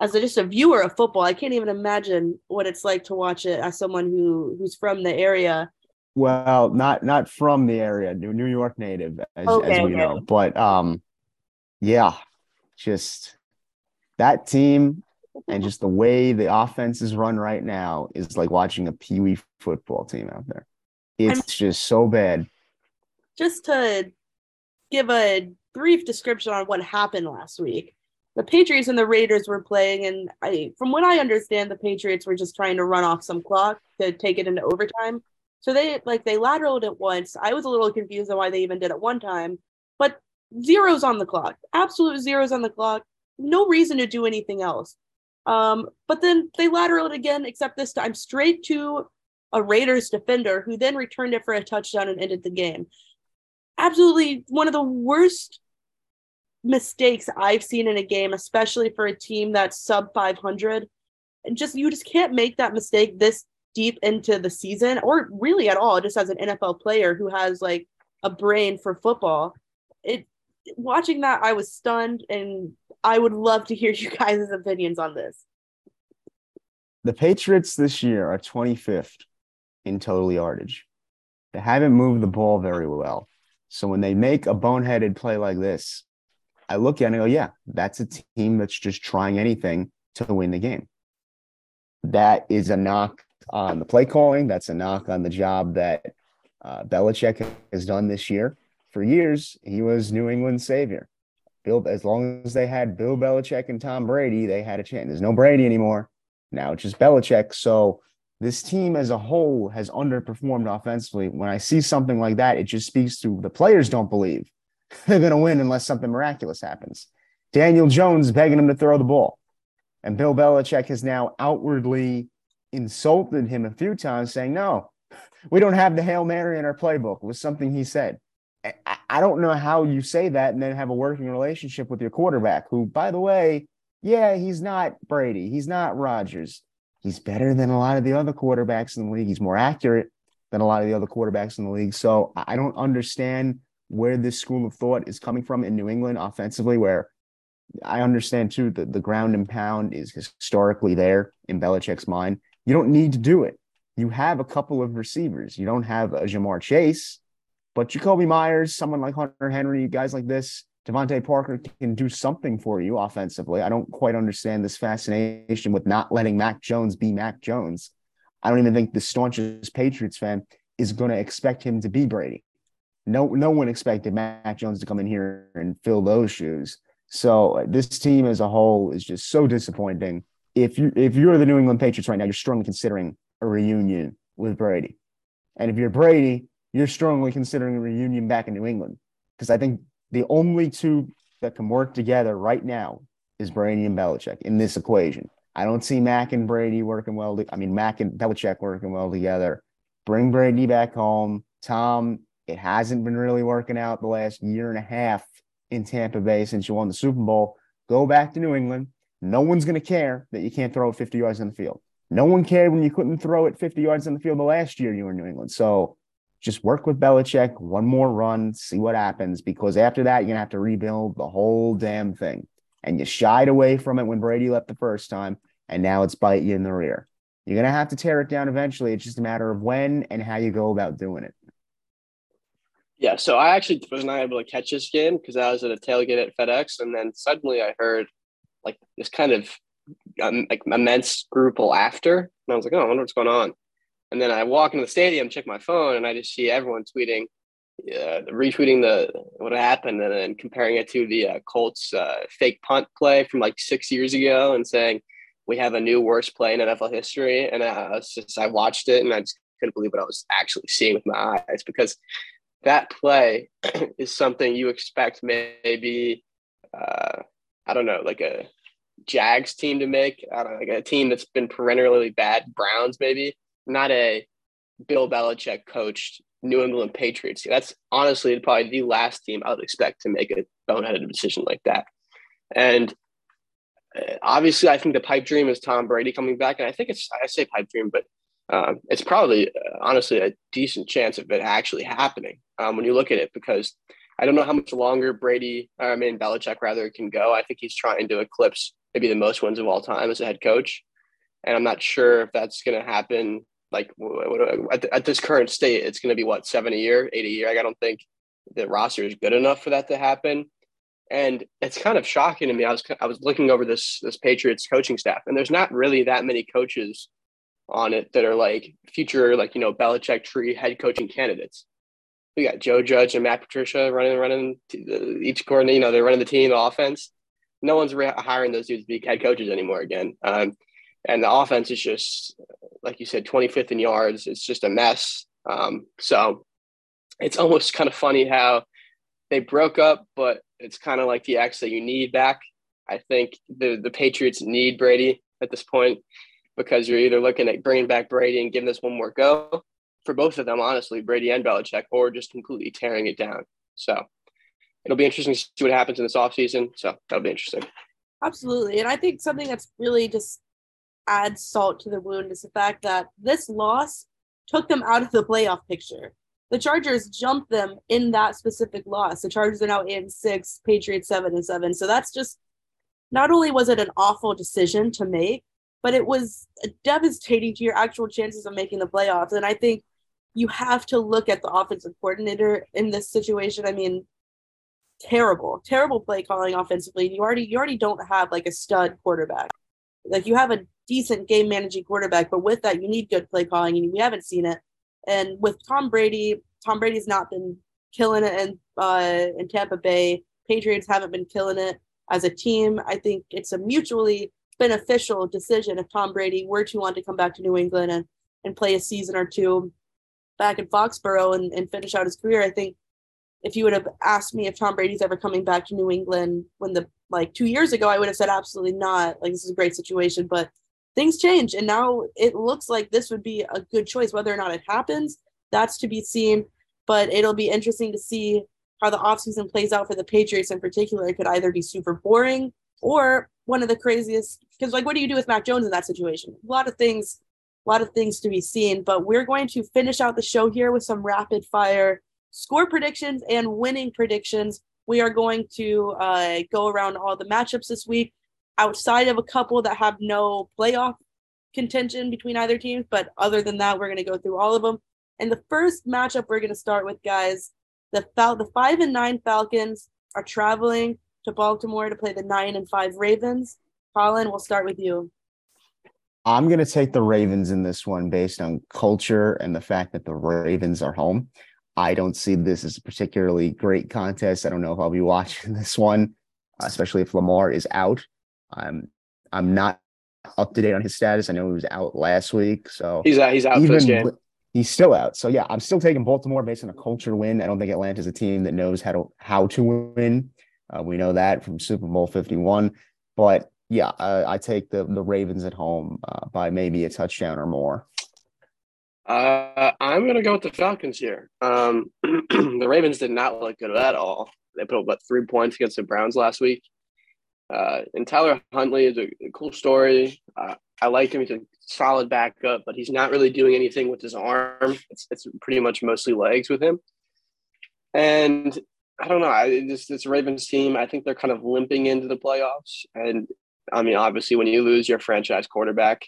as a, just a viewer of football. I can't even imagine what it's like to watch it as someone who who's from the area well, not not from the area, New York native, as, okay, as we okay. know. But um, yeah, just that team and just the way the offense is run right now is like watching a pee wee football team out there. It's I'm, just so bad. Just to give a brief description on what happened last week. The Patriots and the Raiders were playing, and I, from what I understand, the Patriots were just trying to run off some clock to take it into overtime. So they like they lateraled it once. I was a little confused on why they even did it one time, but zeros on the clock, absolute zeros on the clock. No reason to do anything else. Um, but then they lateral it again, except this time straight to a Raiders defender who then returned it for a touchdown and ended the game. Absolutely one of the worst mistakes I've seen in a game, especially for a team that's sub 500. And just you just can't make that mistake this deep into the season or really at all, just as an NFL player who has like a brain for football, it watching that I was stunned and I would love to hear *laughs* you guys' opinions on this. The Patriots this year are 25th in total yardage. They haven't moved the ball very well. So when they make a boneheaded play like this, I look at it and go, yeah, that's a team that's just trying anything to win the game. That is a knock on the play calling. That's a knock on the job that uh, Belichick has done this year. For years, he was New England's savior. Bill, as long as they had Bill Belichick and Tom Brady, they had a chance. There's no Brady anymore. Now it's just Belichick. So this team as a whole has underperformed offensively. When I see something like that, it just speaks to the players don't believe *laughs* they're going to win unless something miraculous happens. Daniel Jones begging him to throw the ball. And Bill Belichick has now outwardly insulted him a few times, saying, No, *laughs* we don't have the Hail Mary in our playbook, was something he said. I don't know how you say that and then have a working relationship with your quarterback, who, by the way, yeah, he's not Brady. He's not Rodgers. He's better than a lot of the other quarterbacks in the league. He's more accurate than a lot of the other quarterbacks in the league. So I don't understand where this school of thought is coming from in New England offensively, where I understand too that the ground and pound is historically there in Belichick's mind. You don't need to do it. You have a couple of receivers. You don't have a Ja'Marr Chase, but Jakobi Meyers, someone like Hunter Henry, guys like this, DeVante Parker can do something for you offensively. I don't quite understand this fascination with not letting Mac Jones be Mac Jones. I don't even think the staunchest Patriots fan is going to expect him to be Brady. No, no one expected Mac Jones to come in here and fill those shoes. So uh, this team as a whole is just so disappointing. If you if you're the New England Patriots right now, you're strongly considering a reunion with Brady. And if you're Brady, you're strongly considering a reunion back in New England. Because I think the only two that can work together right now is Brady and Belichick in this equation. I don't see Mac and Brady working well. To, I mean, Mac and Belichick working well together. Bring Brady back home. Tom, it hasn't been really working out the last year and a half in Tampa Bay since you won the Super Bowl. Go back to New England. No one's going to care that you can't throw 50 yards in the field. No one cared when you couldn't throw it 50 yards in the field the last year you were in New England. So just work with Belichick, one more run, see what happens. Because after that, you're gonna have to rebuild the whole damn thing. And you shied away from it when Brady left the first time, and now it's biting you in the rear. You're gonna have to tear it down eventually. It's just a matter of when and how you go about doing it. Yeah, so I actually was not able to catch this game because I was at a tailgate at FedEx, and then suddenly I heard like this kind of um, like immense group laughter, and I was like, "Oh, I wonder what's going on." And then I walk into the stadium, check my phone, and I just see everyone tweeting, uh, retweeting the what happened, and then comparing it to the uh, Colts uh, fake punt play from like six years ago, and saying we have a new worst play in NFL history. And I was just I watched it, and I just couldn't believe what I was actually seeing with my eyes because that play *clears throat* is something you expect maybe uh, I don't know, like a Jags team to make. I don't know, like a team that's been perennially bad, Browns maybe not a Bill Belichick coached New England Patriots. That's honestly probably the last team I would expect to make a boneheaded decision like that. And uh, obviously, I think the pipe dream is Tom Brady coming back, and I think it's I say pipe dream, but um, it's probably uh, honestly a decent chance of it actually happening um, when you look at it because I don't know how much longer Brady, I mean Belichick rather, can go. I think he's trying to eclipse maybe the most wins of all time as a head coach, and I'm not sure if that's going to happen like at, at this current state, it's going to be what seven a year, eight a year. Like, I don't think the roster is good enough for that to happen. And it's kind of shocking to me. I was I was looking over this this Patriots coaching staff, and there's not really that many coaches on it that are like future like you know Belichick tree head coaching candidates. We got Joe Judge and Matt Patricia running running each coordinator. You know they're running the team, the offense. No one's re- hiring those dudes to be head coaches anymore again. Um, and the offense is just like you said 25th in yards it's just a mess. Um, so it's almost kind of funny how they broke up but it's kind of like the x that you need back. I think the the patriots need brady at this point because you're either looking at bringing back brady and giving this one more go. For both of them honestly brady and Belichick, or just completely tearing it down. So it'll be interesting to see what happens in this offseason. So that'll be interesting. Absolutely. And i think something that's really just adds salt to the wound is the fact that this loss took them out of the playoff picture. The Chargers jumped them in that specific loss. The Chargers are now in six, Patriots seven and seven. So that's just not only was it an awful decision to make, but it was devastating to your actual chances of making the playoffs. And I think you have to look at the offensive coordinator in this situation. I mean, terrible, terrible play calling offensively. And you already you already don't have like a stud quarterback. Like you have a decent game managing quarterback, but with that you need good play calling, and we haven't seen it. And with Tom Brady, Tom Brady's not been killing it in uh, in Tampa Bay. Patriots haven't been killing it as a team. I think it's a mutually beneficial decision if Tom Brady were to want to come back to New England and, and play a season or two back in Foxborough and, and finish out his career. I think if you would have asked me if Tom Brady's ever coming back to New England when the like two years ago, I would have said absolutely not. Like this is a great situation, but things change, and now it looks like this would be a good choice. Whether or not it happens, that's to be seen. But it'll be interesting to see how the offseason plays out for the Patriots in particular. It could either be super boring or one of the craziest. Because like, what do you do with Mac Jones in that situation? A lot of things, a lot of things to be seen. But we're going to finish out the show here with some rapid fire score predictions and winning predictions. We are going to uh, go around all the matchups this week outside of a couple that have no playoff contention between either teams. But other than that, we're going to go through all of them. And the first matchup we're going to start with, guys, the Fal- the five and nine Falcons are traveling to Baltimore to play the nine and five Ravens. Colin, we'll start with you. I'm going to take the Ravens in this one based on culture and the fact that the Ravens are home. I don't see this as a particularly great contest. I don't know if I'll be *laughs* watching this one, especially if Lamar is out. I'm I'm not up to date on his status. I know he was out last week, so he's out. He's out for this game. He's still out. So yeah, I'm still taking Baltimore based on a culture win. I don't think Atlanta's a team that knows how to how to win. Uh, we know that from Super Bowl 51. But yeah, uh, I take the the Ravens at home uh, by maybe a touchdown or more. Uh, I'm going to go with the Falcons here. Um, *clears throat* the Ravens did not look good at all. They put up about three points against the Browns last week. Uh, and Tyler Huntley is a, cool story. Uh, I like him. He's a solid backup, but he's not really doing anything with his arm. It's, it's pretty much mostly legs with him. And I don't know. I, this this Ravens team, I think they're kind of limping into the playoffs. And I mean, obviously, when you lose your franchise quarterback,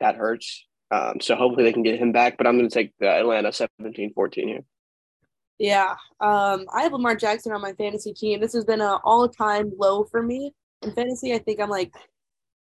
that hurts. Um, so hopefully they can get him back. But I'm going to take the Atlanta 17 14 here. Yeah. Um, I have Lamar Jackson on my fantasy team. This has been an all time low for me in fantasy. I think I'm like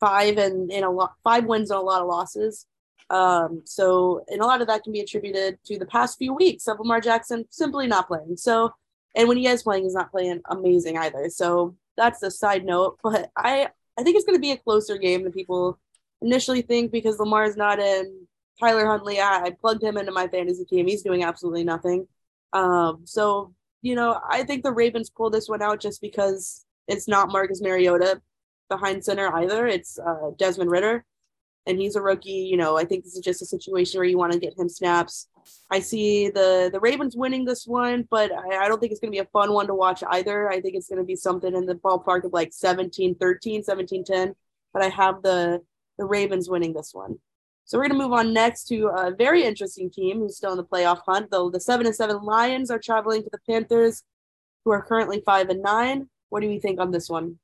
five and in a lot, five wins and a lot of losses. Um, so, and a lot of that can be attributed to the past few weeks of Lamar Jackson simply not playing. So, and when he is playing, he's not playing amazing either. So that's a side note. But I, I think it's going to be a closer game than people initially think because Lamar is not in. Tyler Huntley, I, I plugged him into my fantasy team. He's doing absolutely nothing. Um, so you know, I think the Ravens pull this one out just because it's not Marcus Mariota behind center either. It's uh, Desmond Ridder, and he's a rookie. You know, I think this is just a situation where you want to get him snaps. I see the the Ravens winning this one, but I, I don't think it's going to be a fun one to watch either. I think it's going to be something in the ballpark of like 17 13, 17 10. But I have the the Ravens winning this one. So we're going to move on next to a very interesting team who's still in the playoff hunt. Though the seven and seven Lions are traveling to the Panthers, who are currently five and nine. What do you think on this one?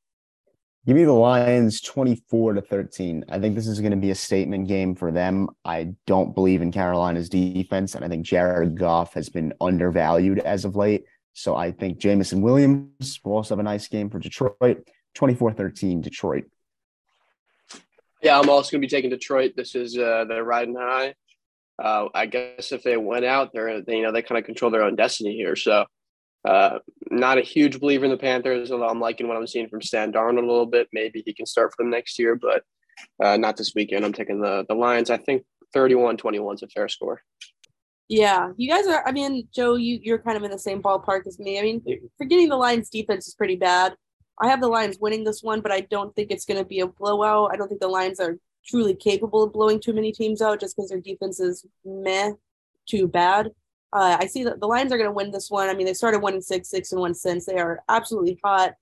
Give me the Lions 24 to 13. I think this is going to be a statement game for them. I don't believe in Carolina's defense, and I think Jared Goff has been undervalued as of late. So I think Jameson Williams will also have a nice game for Detroit. 24 13, Detroit. Yeah, I'm also going to be taking Detroit. This is uh, they're riding high. Uh, I guess if they went out, they're they, you know they kind of control their own destiny here. So, uh, not a huge believer in the Panthers. Although I'm liking what I'm seeing from Sam Darnold a little bit. Maybe he can start for them next year, but uh, not this weekend. I'm taking the the Lions. I think 31-21 is a fair score. Yeah, you guys are. I mean, Joe, you you're kind of in the same ballpark as me. I mean, forgetting the Lions' defense is pretty bad. I have the Lions winning this one, but I don't think it's going to be a blowout. I don't think the Lions are truly capable of blowing too many teams out just because their defense is meh too bad. Uh, I see that the Lions are going to win this one. I mean, they started one and six, six and one since. They are absolutely hot.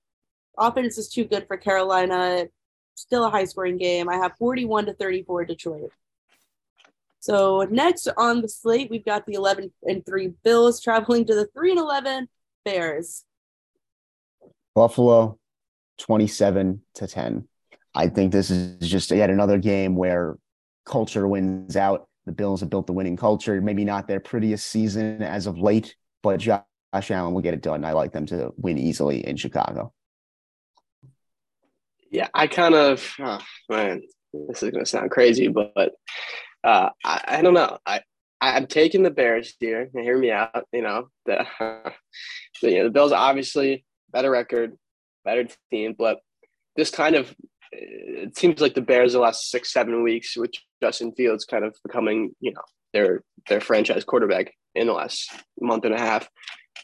Offense is too good for Carolina. still a high scoring game. I have 41 to 34 Detroit. So next on the slate, we've got the 11 and 3 Bills traveling to the 3 and 11 Bears. Buffalo 27 to 10. I think this is just yet another game where culture wins out. The Bills have built the winning culture. Maybe not their prettiest season as of late, but Josh Allen will get it done. I like them to win easily in Chicago. Yeah, I kind of, oh, man, this is going to sound crazy, but uh, I, I don't know. I, I'm taking the Bears here. Hear me out. You know, the, *laughs* the, you know, the Bills obviously better record, better team, but this kind of it seems like the Bears the last six, seven weeks with Justin Fields kind of becoming, you know, their their franchise quarterback in the last month and a half.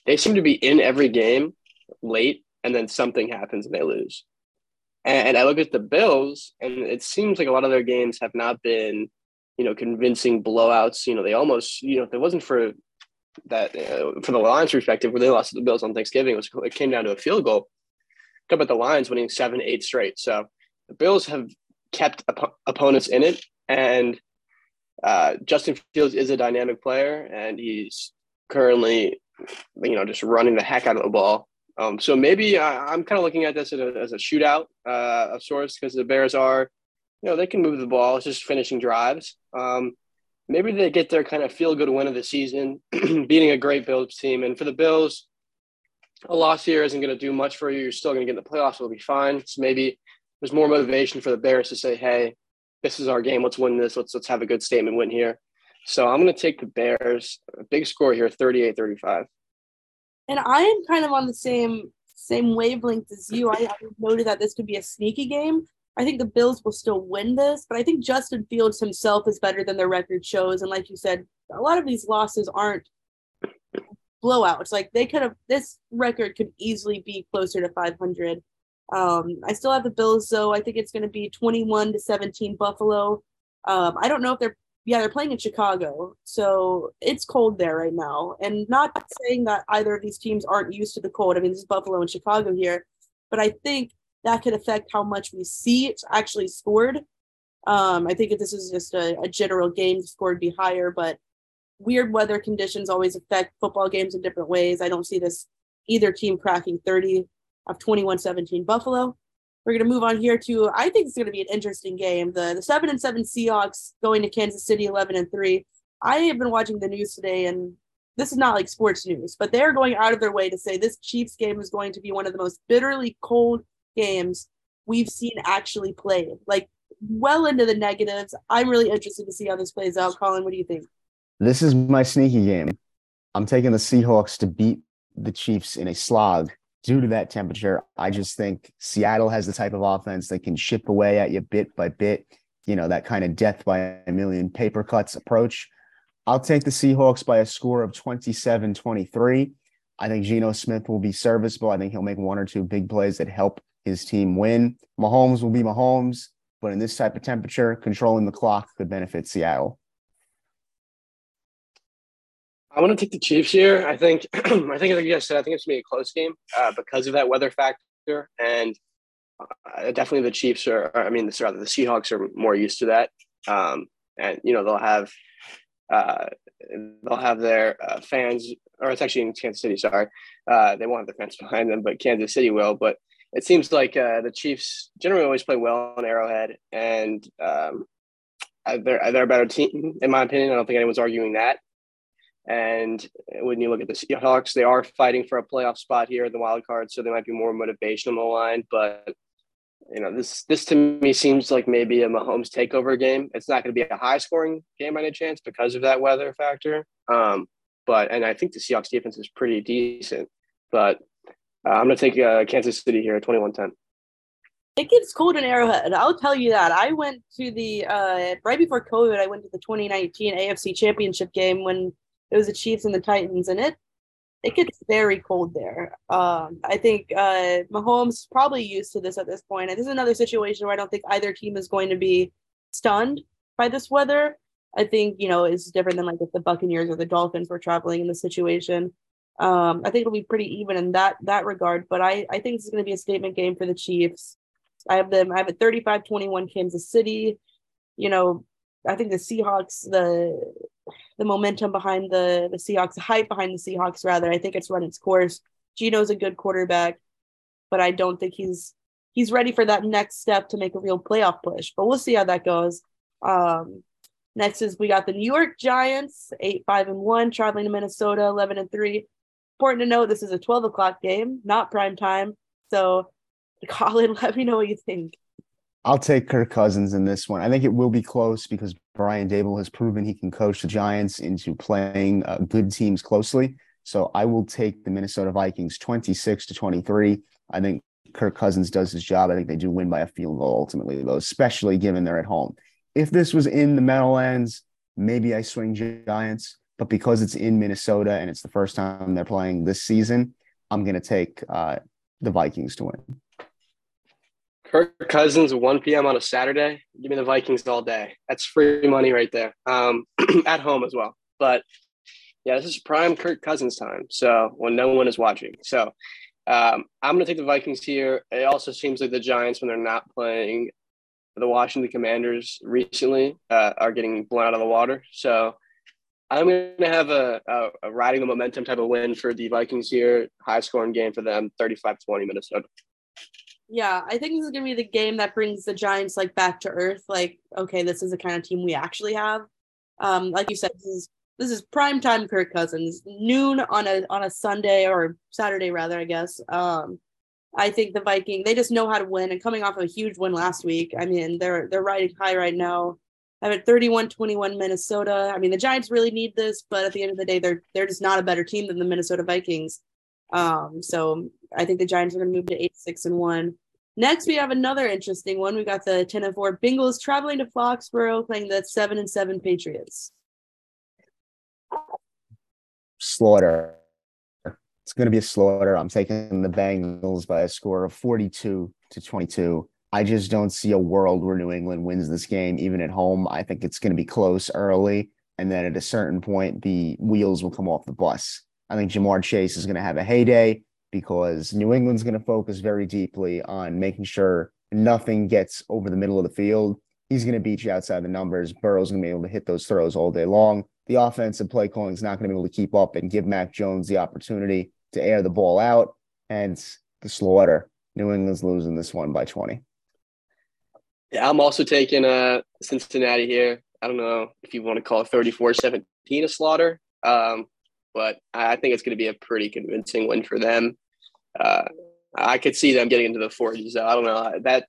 They seem to be in every game late, and then something happens and they lose. And I look at the Bills, and it seems like a lot of their games have not been, you know, convincing blowouts. You know, they almost, you know, if it wasn't for that, uh, for the Lions' perspective, where they lost to the Bills on Thanksgiving, it, was, it came down to a field goal. Talk about the Lions winning seven, eight straight. So the Bills have kept op- opponents in it, and uh, Justin Fields is a dynamic player, and he's currently, you know, just running the heck out of the ball. Um, so maybe I, am kind of looking at this as a, as a shootout uh, of sorts because the Bears are, you know, they can move the ball. It's just finishing drives. Um, maybe they get their kind of feel good win of the season, *clears throat* beating a great Bills team. And for the Bills, a loss here isn't going to do much for you. You're still going to get in the playoffs. It'll be fine. So maybe there's more motivation for the Bears to say, "Hey, this is our game. Let's win this. Let's let's have a good statement win here." So I'm going to take the Bears. A big score here, 38-35. And I am kind of on the same same wavelength as you. I, I noted that this could be a sneaky game. I think the Bills will still win this, but I think Justin Fields himself is better than their record shows. And like you said, a lot of these losses aren't blowouts. Like they could have this record could easily be closer to 500. Um, I still have the Bills, though. I think it's going to be 21 to 17 Buffalo. Um, I don't know if they're yeah they're playing in Chicago, so it's cold there right now. And not saying that either of these teams aren't used to the cold. I mean, this is Buffalo and Chicago here, but I think that could affect how much we see it actually scored. Um, I think if this is just a, a general game, the score would be higher, but weird weather conditions always affect football games in different ways. I don't see this either team cracking 30 of 21-17 Buffalo. We're going to move on here to I think it's going to be an interesting game. The the 7 and 7 Seahawks going to Kansas City 11 and 3. I have been watching the news today and this is not like sports news, but they're going out of their way to say this Chiefs game is going to be one of the most bitterly cold games we've seen actually played. Like well into the negatives. I'm really interested to see how this plays out. Colin, what do you think? This is my sneaky game. I'm taking the Seahawks to beat the Chiefs in a slog due to that temperature. I just think Seattle has the type of offense that can chip away at you bit by bit, you know, that kind of death by a million paper cuts approach. I'll take the Seahawks by a score of 27 23. I think Geno Smith will be serviceable. I think he'll make one or two big plays that help his team win. Mahomes will be Mahomes, but in this type of temperature, controlling the clock could benefit Seattle. I want to take the Chiefs here. I think, *clears throat* I think, like you guys said, I think it's gonna be a close game uh, because of that weather factor, and uh, definitely the Chiefs are. I mean, rather the Seahawks are more used to that, um, and you know they'll have uh, they'll have their uh, fans, or it's actually in Kansas City. Sorry, uh, they won't have their fans *laughs* behind them, but Kansas City will. But it seems like uh, the Chiefs generally always play well on Arrowhead, and um, they're they're a better team in my opinion. I don't think anyone's arguing that. And when you look at the Seahawks, they are fighting for a playoff spot here in the wild card, so there might be more motivation on the line. But you know, this this to me seems like maybe a Mahomes takeover game. It's not going to be a high scoring game by any chance because of that weather factor. Um, but and I think the Seahawks defense is pretty decent. But uh, I'm going to take uh, Kansas City here at 21-10. It gets cold in Arrowhead. I'll tell you that. I went to the uh, right before COVID. I went to the 2019 AFC Championship game when it was the Chiefs and the Titans, and it it gets very cold there. Um, I think uh, Mahomes probably used to this at this point. And this is another situation where I don't think either team is going to be stunned by this weather. I think you know it's different than like if the Buccaneers or the Dolphins were traveling in this situation. Um, I think it'll be pretty even in that that regard. But I I think this is going to be a statement game for the Chiefs. I have them. I have a 35-21 Kansas City. You know, I think the Seahawks, the the momentum behind the the Seahawks, the hype behind the Seahawks, rather, I think it's run its course. Geno's a good quarterback, but I don't think he's he's ready for that next step to make a real playoff push. But we'll see how that goes. Um, next is we got the New York Giants, eight five and one, traveling to Minnesota, eleven and three. Important to note, this is a twelve o'clock game, not prime time. So, *laughs* Colin, let me know what you think. I'll take Kirk Cousins in this one. I think it will be close because Brian Daboll has proven he can coach the Giants into playing uh, good teams closely. So I will take the Minnesota Vikings 26 to 23. I think Kirk Cousins does his job. I think they do win by a field goal ultimately, though, especially given they're at home. If this was in the Meadowlands, maybe I swing Giants. But because it's in Minnesota and it's the first time they're playing this season, I'm going to take uh, the Vikings to win. Kirk Cousins, 1 p.m. on a Saturday. Give me the Vikings all day. That's free money right there. Um, *clears throat* at home as well. But yeah, this is prime Kirk Cousins time. So when no one is watching. So um, I'm going to take the Vikings here. It also seems like the Giants, when they're not playing the Washington Commanders recently, uh, are getting blown out of the water. So I'm going to have a, a, a, riding the momentum type of win for the Vikings here. High scoring game for them, 35 20 Minnesota. Yeah, I think this is to be the game that brings the Giants like back to earth. Like, okay, this is the kind of team we actually have. Um, like you said, this is this is prime time Kirk Cousins, noon on a on a Sunday or Saturday rather, I guess. Um, I think the Viking they just know how to win and coming off of a huge win last week. I mean, they're they're riding high right now. I'm at 31-21 Minnesota. I mean, the Giants really need this, but at the end of the day, they're they're just not a better team than the Minnesota Vikings. Um, so I think the Giants are going to move to eight, six, and one. Next, we have another interesting one. We got the 10 and 4 Bengals traveling to Foxborough, playing the 7 and 7 Patriots. Slaughter. It's going to be a slaughter. I'm taking the Bengals by a score of 42 to 22. I just don't see a world where New England wins this game, even at home. I think it's going to be close early. And then at a certain point, the wheels will come off the bus. I think Ja'Marr Chase is going to have a heyday because New England's going to focus very deeply on making sure nothing gets over the middle of the field. He's going to beat you outside the numbers. Burrow's going to be able to hit those throws all day long. The offensive play calling is not going to be able to keep up and give Mac Jones the opportunity to air the ball out. And the slaughter. New England's losing this one by 20. Yeah, I'm also taking uh, Cincinnati here. I don't know if you want to call it 34 17 a slaughter, um, but I think it's going to be a pretty convincing win for them. Uh, I could see them getting into the 40s. So I don't know that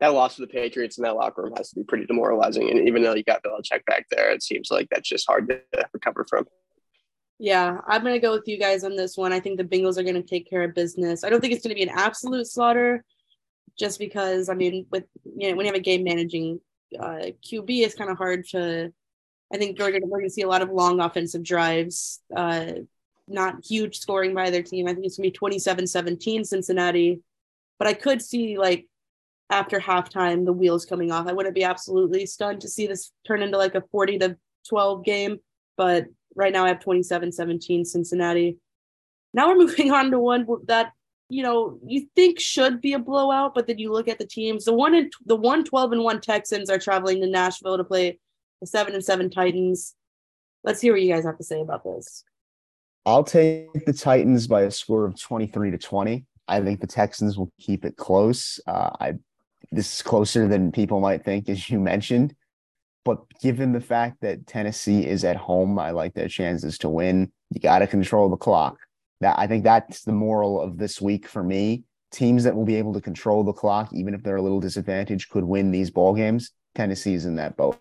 that loss to the Patriots in that locker room has to be pretty demoralizing. And even though you got Belichick back there, it seems like that's just hard to recover from. Yeah, I'm going to go with you guys on this one. I think the Bengals are going to take care of business. I don't think it's going to be an absolute slaughter, just because I mean, with you know, when you have a game managing uh, QB, it's kind of hard to. I think we're going to see a lot of long offensive drives, uh, not huge scoring by their team. I think it's going to be 27 17 Cincinnati. But I could see, like, after halftime, the wheels coming off. I wouldn't be absolutely stunned to see this turn into like a 40 to 12 game. But right now, I have 27 17 Cincinnati. Now we're *laughs* moving on to one that you know, you think should be a blowout, but then you look at the teams. The one in the one twelve and one Texans are traveling to Nashville to play the seven and seven Titans. Let's hear what you guys have to say about this. I'll take the Titans by a score of 23 to 20. I think the Texans will keep it close. Uh, I this is closer than people might think, as you mentioned. But given the fact that Tennessee is at home, I like their chances to win. You got to control the clock that I think that's the moral of this week for me. Teams that will be able to control the clock, even if they're a little disadvantaged, could win these ball games. Tennessee's in that boat.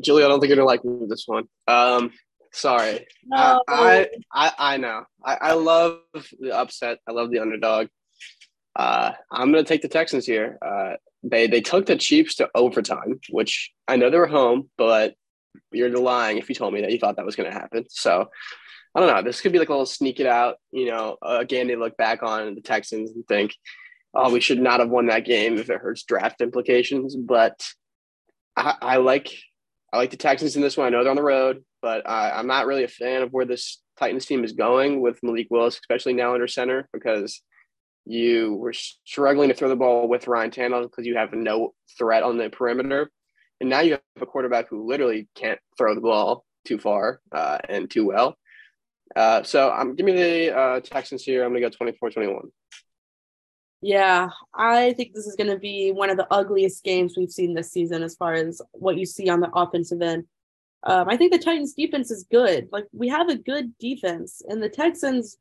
Julie, I don't think you're gonna like this one. Um, sorry. No. I, I I know. I, I love the upset. I love the underdog. Uh, I'm gonna take the Texans here. Uh, they they took the Chiefs to overtime, which I know they were home, but you're lying if you told me that you thought that was going to happen. So I don't know. This could be like a little sneak it out, you know, a game they look back on the Texans and think, oh, we should not have won that game if it hurts draft implications. But I, I like I like the Texans in this one. I know they're on the road, but I, I'm not really a fan of where this Titans team is going with Malik Willis, especially now under center, because you were struggling to throw the ball with Ryan Tannehill because you have no threat on the perimeter. And now you have a quarterback who literally can't throw the ball too far uh, and too well. Uh, so I'm um, give me the uh, Texans here. I'm going to go 24-21. Yeah, I think this is going to be one of the ugliest games we've seen this season as far as what you see on the offensive end. Um, I think the Titans defense is good. Like we have a good defense, and the Texans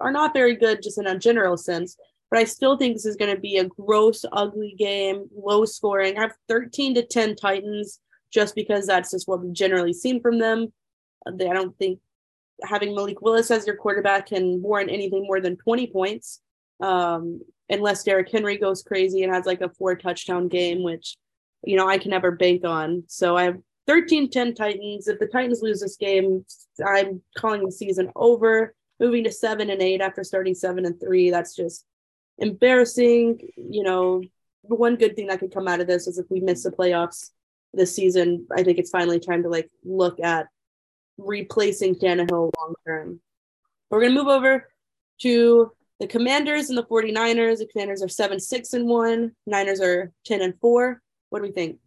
are not very good just in a general sense. But I still think this is going to be a gross, ugly game, low scoring. I have 13 to 10 Titans just because that's just what we've generally seen from them. I don't think having Malik Willis as your quarterback can warrant anything more than 20 points, um, unless Derrick Henry goes crazy and has like a four touchdown game, which, you know, I can never bank on. So I have 13 10 Titans. If the Titans lose this game, I'm calling the season over, moving to seven and eight after starting seven and three. That's just embarrassing. You know, the one good thing that could come out of this is if we miss the playoffs this season, I think it's finally time to like look at replacing Tannehill long term. We're going to move over to the Commanders and the 49ers. The Commanders are 7 6 and 1, Niners are 10 and 4. What do we think?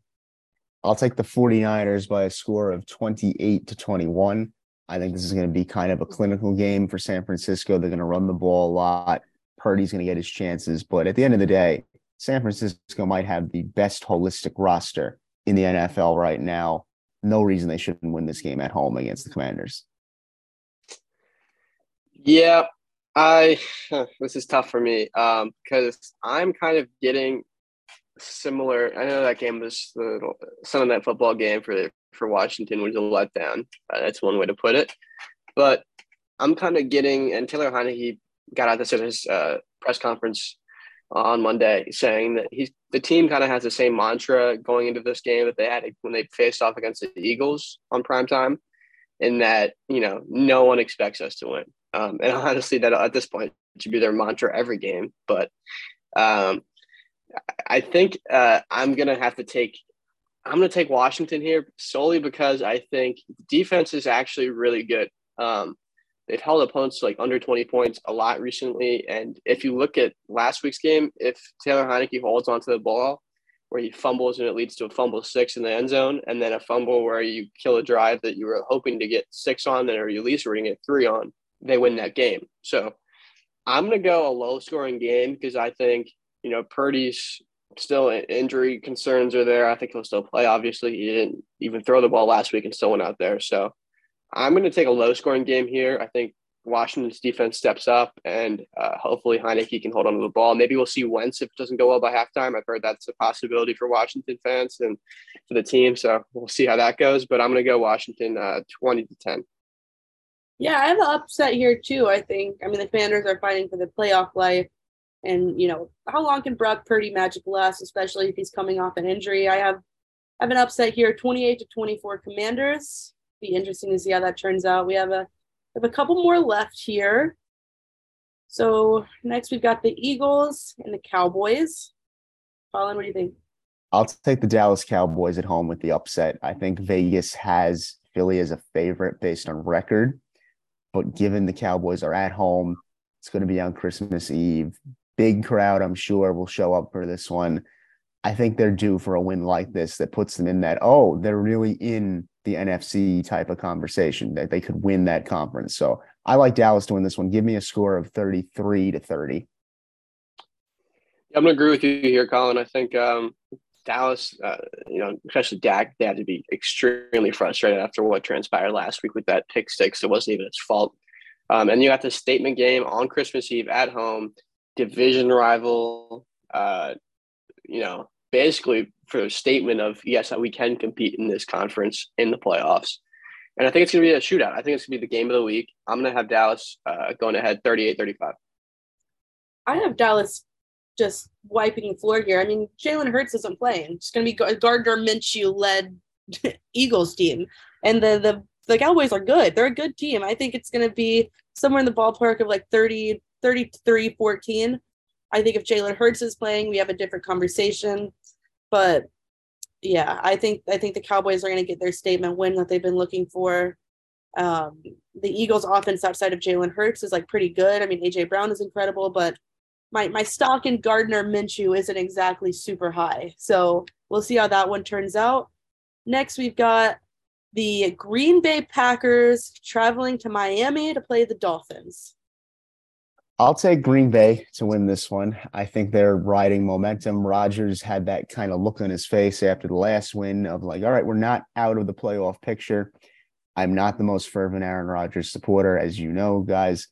I'll take the 49ers by a score of 28 to 21. I think this is going to be kind of a clinical game for San Francisco. They're going to run the ball a lot. Purdy's going to get his chances. But at the end of the day, San Francisco might have the best holistic roster in the NFL right now no reason they shouldn't win this game at home against the Commanders. Yeah, I *laughs* this is tough for me um, because I'm kind of getting similar. I know that game was the Sunday night football game for for Washington was a letdown. Uh, that's one way to put it. But I'm kind of getting, and Taylor Heinicke got out this at his uh, press conference on Monday, saying that he's the team kind of has the same mantra going into this game that they had when they faced off against the Eagles on prime time, in that you know no one expects us to win. Um, and honestly, that at this point should be their mantra every game. But um, I think uh, I'm gonna have to take I'm gonna take Washington here solely because I think defense is actually really good. Um, they've held opponents to like under 20 points a lot recently. And if you look at last week's game, if Taylor Heinicke holds onto the ball where he fumbles and it leads to a fumble six in the end zone, and then a fumble where you kill a drive that you were hoping to get six on, or you at least were going to get three on, they win that game. So I'm going to go a low scoring game because I think, you know, Purdy's still injury concerns are there. I think he'll still play. Obviously, he didn't even throw the ball last week and still went out there. So I'm going to take a low scoring game here. I think Washington's defense steps up and uh, hopefully Heinicke can hold on to the ball. Maybe we'll see Wentz if it doesn't go well by halftime. I've heard that's a possibility for Washington fans and for the team. So we'll see how that goes. But I'm going to go Washington uh, 20 to 10. Yeah, I have an upset here too. I think. I mean, the Commanders are fighting for the playoff life. And, you know, how long can Brock Purdy magic last, especially if he's coming off an injury? I have I have an upset here 28 to 24 Commanders be interesting to see how that turns out. We have a have a couple more left here. So next we've got the Eagles and the Cowboys. Colin, what do you think? I'll take the Dallas Cowboys at home with the upset. I think Vegas has Philly as a favorite based on record, but given the Cowboys are at home, it's going to be on Christmas Eve. Big crowd, I'm sure, will show up for this one. I think they're due for a win like this that puts them in that, oh, they're really in the NFC type of conversation that they could win that conference. So I like Dallas to win this one. Give me a score of 33 to 30. I'm going to agree with you here, Colin. I think um, Dallas, uh, you know, especially Dak, they had to be extremely frustrated after what transpired last week with that pick six. It wasn't even its fault. Um, and you got the statement game on Christmas Eve at home, division rival, uh, you know, basically for a statement of yes, that we can compete in this conference in the playoffs. And I think it's going to be a shootout. I think it's going to be the game of the week. I'm going to have Dallas uh, going ahead 38 35. I have Dallas just wiping the floor here. I mean, Jalen Hurts isn't playing. It's going to be Gardner Minshew led *laughs* Eagles team. And the, the, the Cowboys are good. They're a good team. I think it's going to be somewhere in the ballpark of like 30, 33 14. I think if Jalen Hurts is playing, we have a different conversation. But yeah, I think I think the Cowboys are going to get their statement win that they've been looking for. Um, the Eagles' offense outside of Jalen Hurts is like pretty good. I mean, AJ Brown is incredible, but my my stock in Gardner Minshew isn't exactly super high. So we'll see how that one turns out. Next, we've got the Green Bay Packers traveling to Miami to play the Dolphins. I'll take Green Bay to win this one. I think they're riding momentum. Rodgers had that kind of look on his face after the last win of like, all right, we're not out of the playoff picture. I'm not the most fervent Aaron Rodgers supporter, as you know, guys.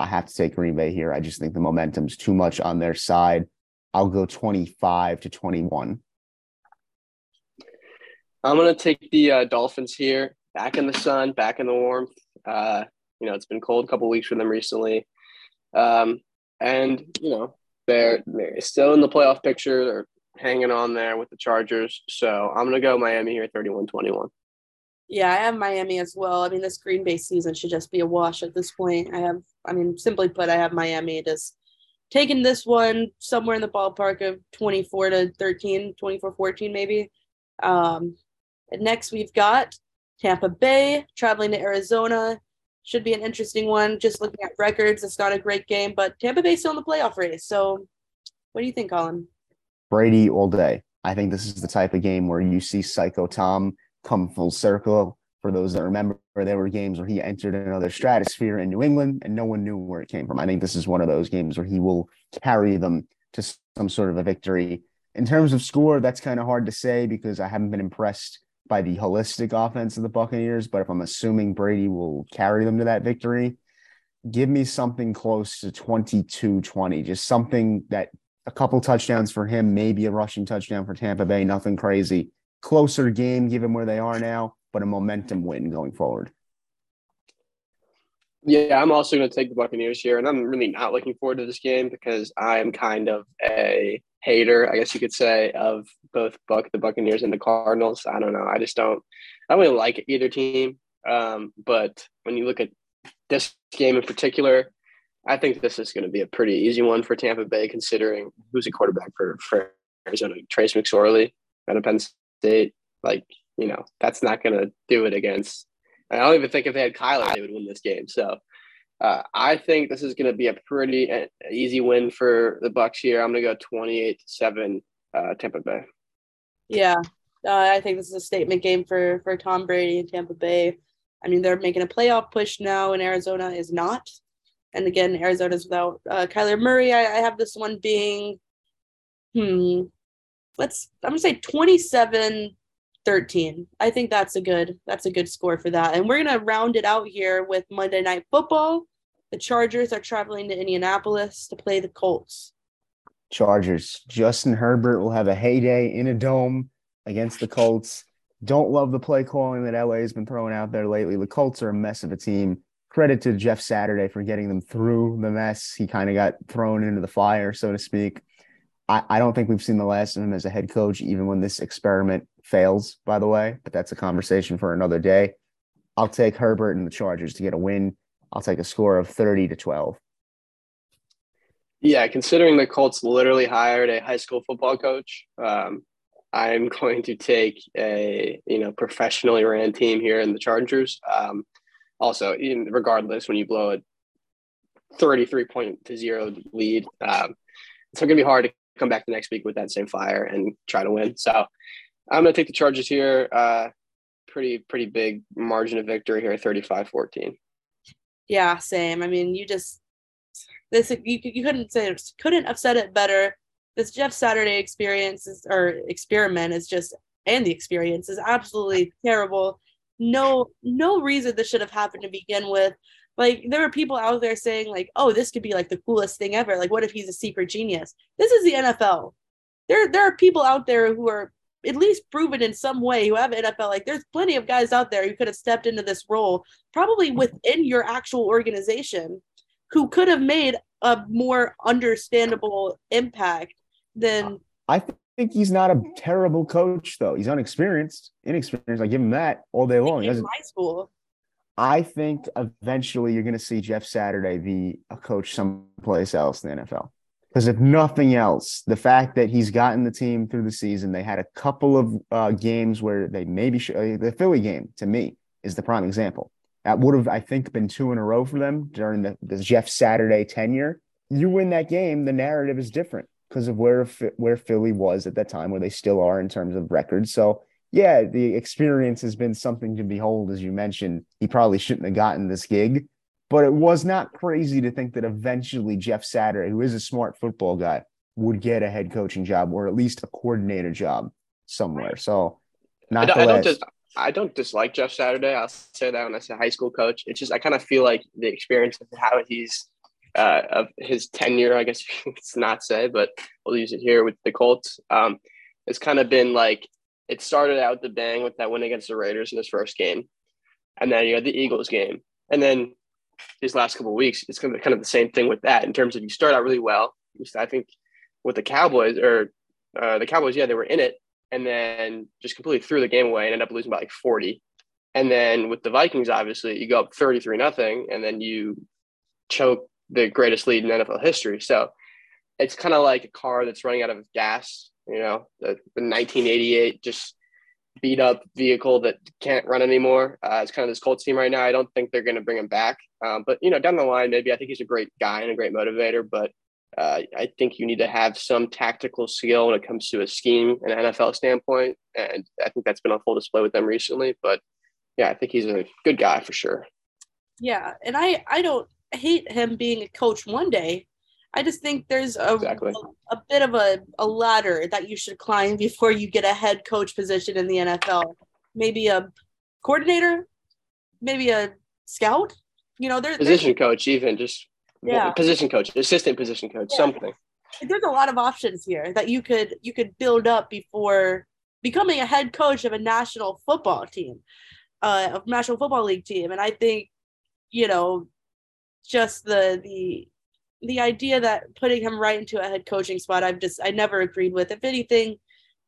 I have to take Green Bay here. I just think the momentum's too much on their side. I'll go 25 to 21. I'm going to take the uh, Dolphins here. Back in the sun, back in the warmth. Uh, you know, it's been cold a couple weeks for them recently. Um, and, you know, they're, they're still in the playoff picture. They're hanging on there with the Chargers. So I'm going to go Miami here 31 21. Yeah, I have Miami as well. I mean, this Green Bay season should just be a wash at this point. I have, I mean, simply put, I have Miami just taking this one somewhere in the ballpark of 24 to 13, 24 14, maybe. Um, next, we've got Tampa Bay traveling to Arizona. Should be an interesting one. Just looking at records, it's not a great game, but Tampa Bay's still in the playoff race. So, what do you think, Colin? Brady all day. I think this is the type of game where you see Psycho Tom come full circle. For those that remember, there were games where he entered another stratosphere in New England and no one knew where it came from. I think this is one of those games where he will carry them to some sort of a victory. In terms of score, that's kind of hard to say because I haven't been impressed by the holistic offense of the Buccaneers. But if I'm assuming Brady will carry them to that victory, give me something close to 22 20, just something that a couple touchdowns for him, maybe a rushing touchdown for Tampa Bay, nothing crazy closer game given where they are now, but a momentum win going forward. Yeah, I'm also going to take the Buccaneers here, and I'm really not looking forward to this game because I'm kind of a hater, I guess you could say, of both Buck the Buccaneers and the Cardinals. I don't know. I just don't. I don't really like either team. Um, but when you look at this game in particular, I think this is going to be a pretty easy one for Tampa Bay, considering who's a quarterback for, for Arizona, Trace McSorley out of Penn State, like, you know, that's not going to do it against. I don't even think if they had Kyler, they would win this game. So uh, I think this is going to be a pretty uh, easy win for the Bucs here. I'm going to go 28 to 7 uh, Tampa Bay. Yeah. Uh, I think this is a statement game for for Tom Brady and Tampa Bay. I mean, they're making a playoff push now, and Arizona is not. And again, Arizona's without uh, Kyler Murray. I, I have this one being, hmm, let's I'm gonna say 27 13. I think that's a good that's a good score for that. And we're gonna round it out here with Monday night football. The Chargers are traveling to Indianapolis to play the Colts. Chargers. Justin Herbert will have a heyday in a dome against the Colts. Don't love the play calling that LA has been throwing out there lately. The Colts are a mess of a team. Credit to Jeff Saturday for getting them through the mess. He kind of got thrown into the fire, so to speak. I, I don't think we've seen the last of him as a head coach, even when this experiment fails, by the way, but that's a conversation for another day. I'll take Herbert and the Chargers to get a win. I'll take a score of 30 to 12. Yeah, considering the Colts literally hired a high school football coach, um, I'm *laughs* going to take a you know professionally ran team here in the Chargers. Um, also, regardless, when you blow a 33 point to zero lead, um, it's going to be hard to come back the next week with that same fire and try to win. So I'm going to take the Chargers here. Uh, pretty, pretty big margin of victory here, 35 14. Yeah, same. I mean, you just, this, you, you couldn't say, couldn't have said it better. This Jeff Saturday experience is, or experiment is just, and the experience is absolutely terrible. No, no reason this should have happened to begin with. Like there are people out there saying like, "Oh, this could be like the coolest thing ever." Like, what if he's a secret genius? This is the NFL. There, there are people out there who are at least proven in some way who have NFL. Like, there's plenty of guys out there who could have stepped into this role, probably within your actual organization, who could have made a more understandable impact than. I think he's not a terrible coach, though. He's unexperienced, inexperienced. I give him that all day long. In high school. I think eventually you're going to see Jeff Saturday be a coach someplace else in the NFL. Because if nothing else, the fact that he's gotten the team through the season, they had a couple of uh, games where they maybe should, uh, the Philly game to me is the prime example. That would have, I think, been two in a row for them during the, the Jeff Saturday tenure. you win that game, the narrative is different because of where where Philly was at that time, where they still are in terms of records. So yeah, the experience has been something to behold, as you mentioned. He probably shouldn't have gotten this gig, but it was not crazy to think that eventually Jeff Saturday, who is a smart football guy, would get a head coaching job or at least a coordinator job somewhere. So not I don't, I don't, dis- I don't dislike Jeff Saturday. I'll say that when I say high school coach. It's just I kind of feel like the experience of how he's uh, of his tenure, I guess *laughs* it's not say, but we'll use it here with the Colts. Um, it's kind of been like it started out the bang with that win against the Raiders in his first game, and then you had the Eagles game, and then these last couple weeks, it's kind of kind of the same thing with that in terms of you start out really well. I think with the Cowboys or uh, the Cowboys, yeah, they were in it, and then just completely threw the game away and ended up losing by like forty. And then with the Vikings, obviously, you go up thirty three nothing, and then you choke the greatest lead in NFL history. So it's kind of like a car that's running out of gas, you know, the, the 1988 just beat up vehicle that can't run anymore. Uh, it's kind of this Colts team right now. I don't think they're going to bring him back. Um, but, you know, down the line, maybe I think he's a great guy and a great motivator. But uh, I think you need to have some tactical skill when it comes to a scheme and NFL standpoint. And I think that's been on full display with them recently. But yeah, I think he's a good guy for sure. Yeah. And I, I don't, hate him being a coach one day. I just think there's a, exactly. a, a, bit of a, a ladder that you should climb before you get a head coach position in the NFL. Maybe a coordinator, maybe a scout. You know, there's position coach, even just yeah, position coach, assistant position coach, yeah. something. There's a lot of options here that you could you could build up before becoming a head coach of a national football team, uh, of national football league team, and I think you know just the the the idea that putting him right into a head coaching spot, I've just I never agreed with. If anything,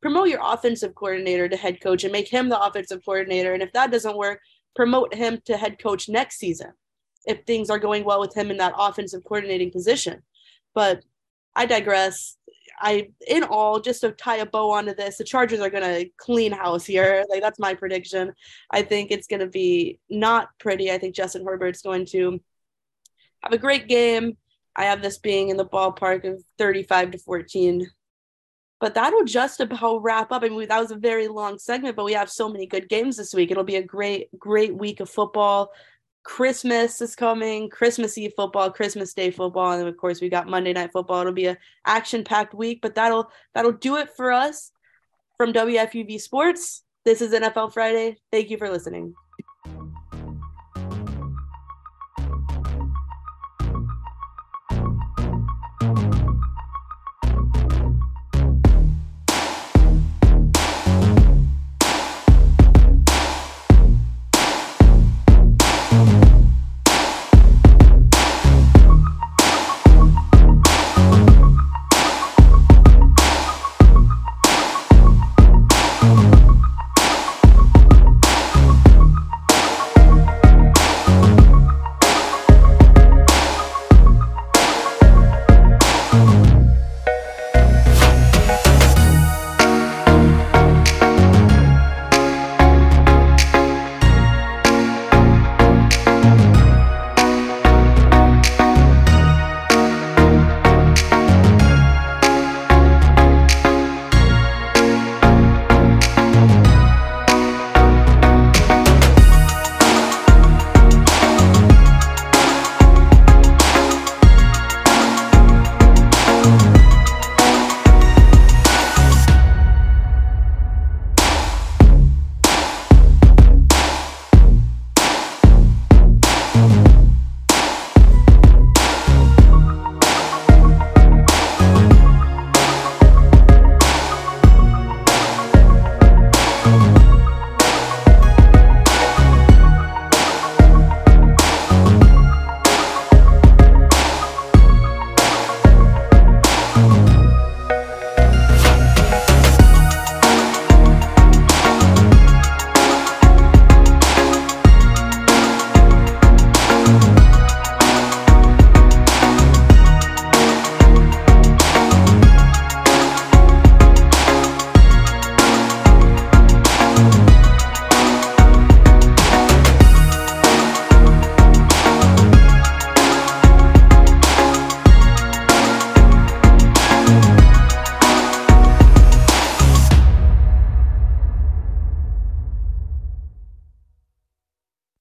promote your offensive coordinator to head coach and make him the offensive coordinator. And if that doesn't work, promote him to head coach next season if things are going well with him in that offensive coordinating position. But I digress. I in all, just to tie a bow onto this, the Chargers are gonna clean house here. Like that's my prediction. I think it's gonna be not pretty. I think Justin Herbert's going to have a great game. I have this being in the ballpark of 35 to 14. But that'll just about wrap up. I mean, that was a very long segment, but we have so many good games this week. It'll be a great, great week of football. Christmas is coming, Christmas Eve football, Christmas Day football, and of course we got Monday Night Football. It'll be a action-packed week, but that'll that'll do it for us from WFUV Sports. This is NFL Friday. Thank you for listening.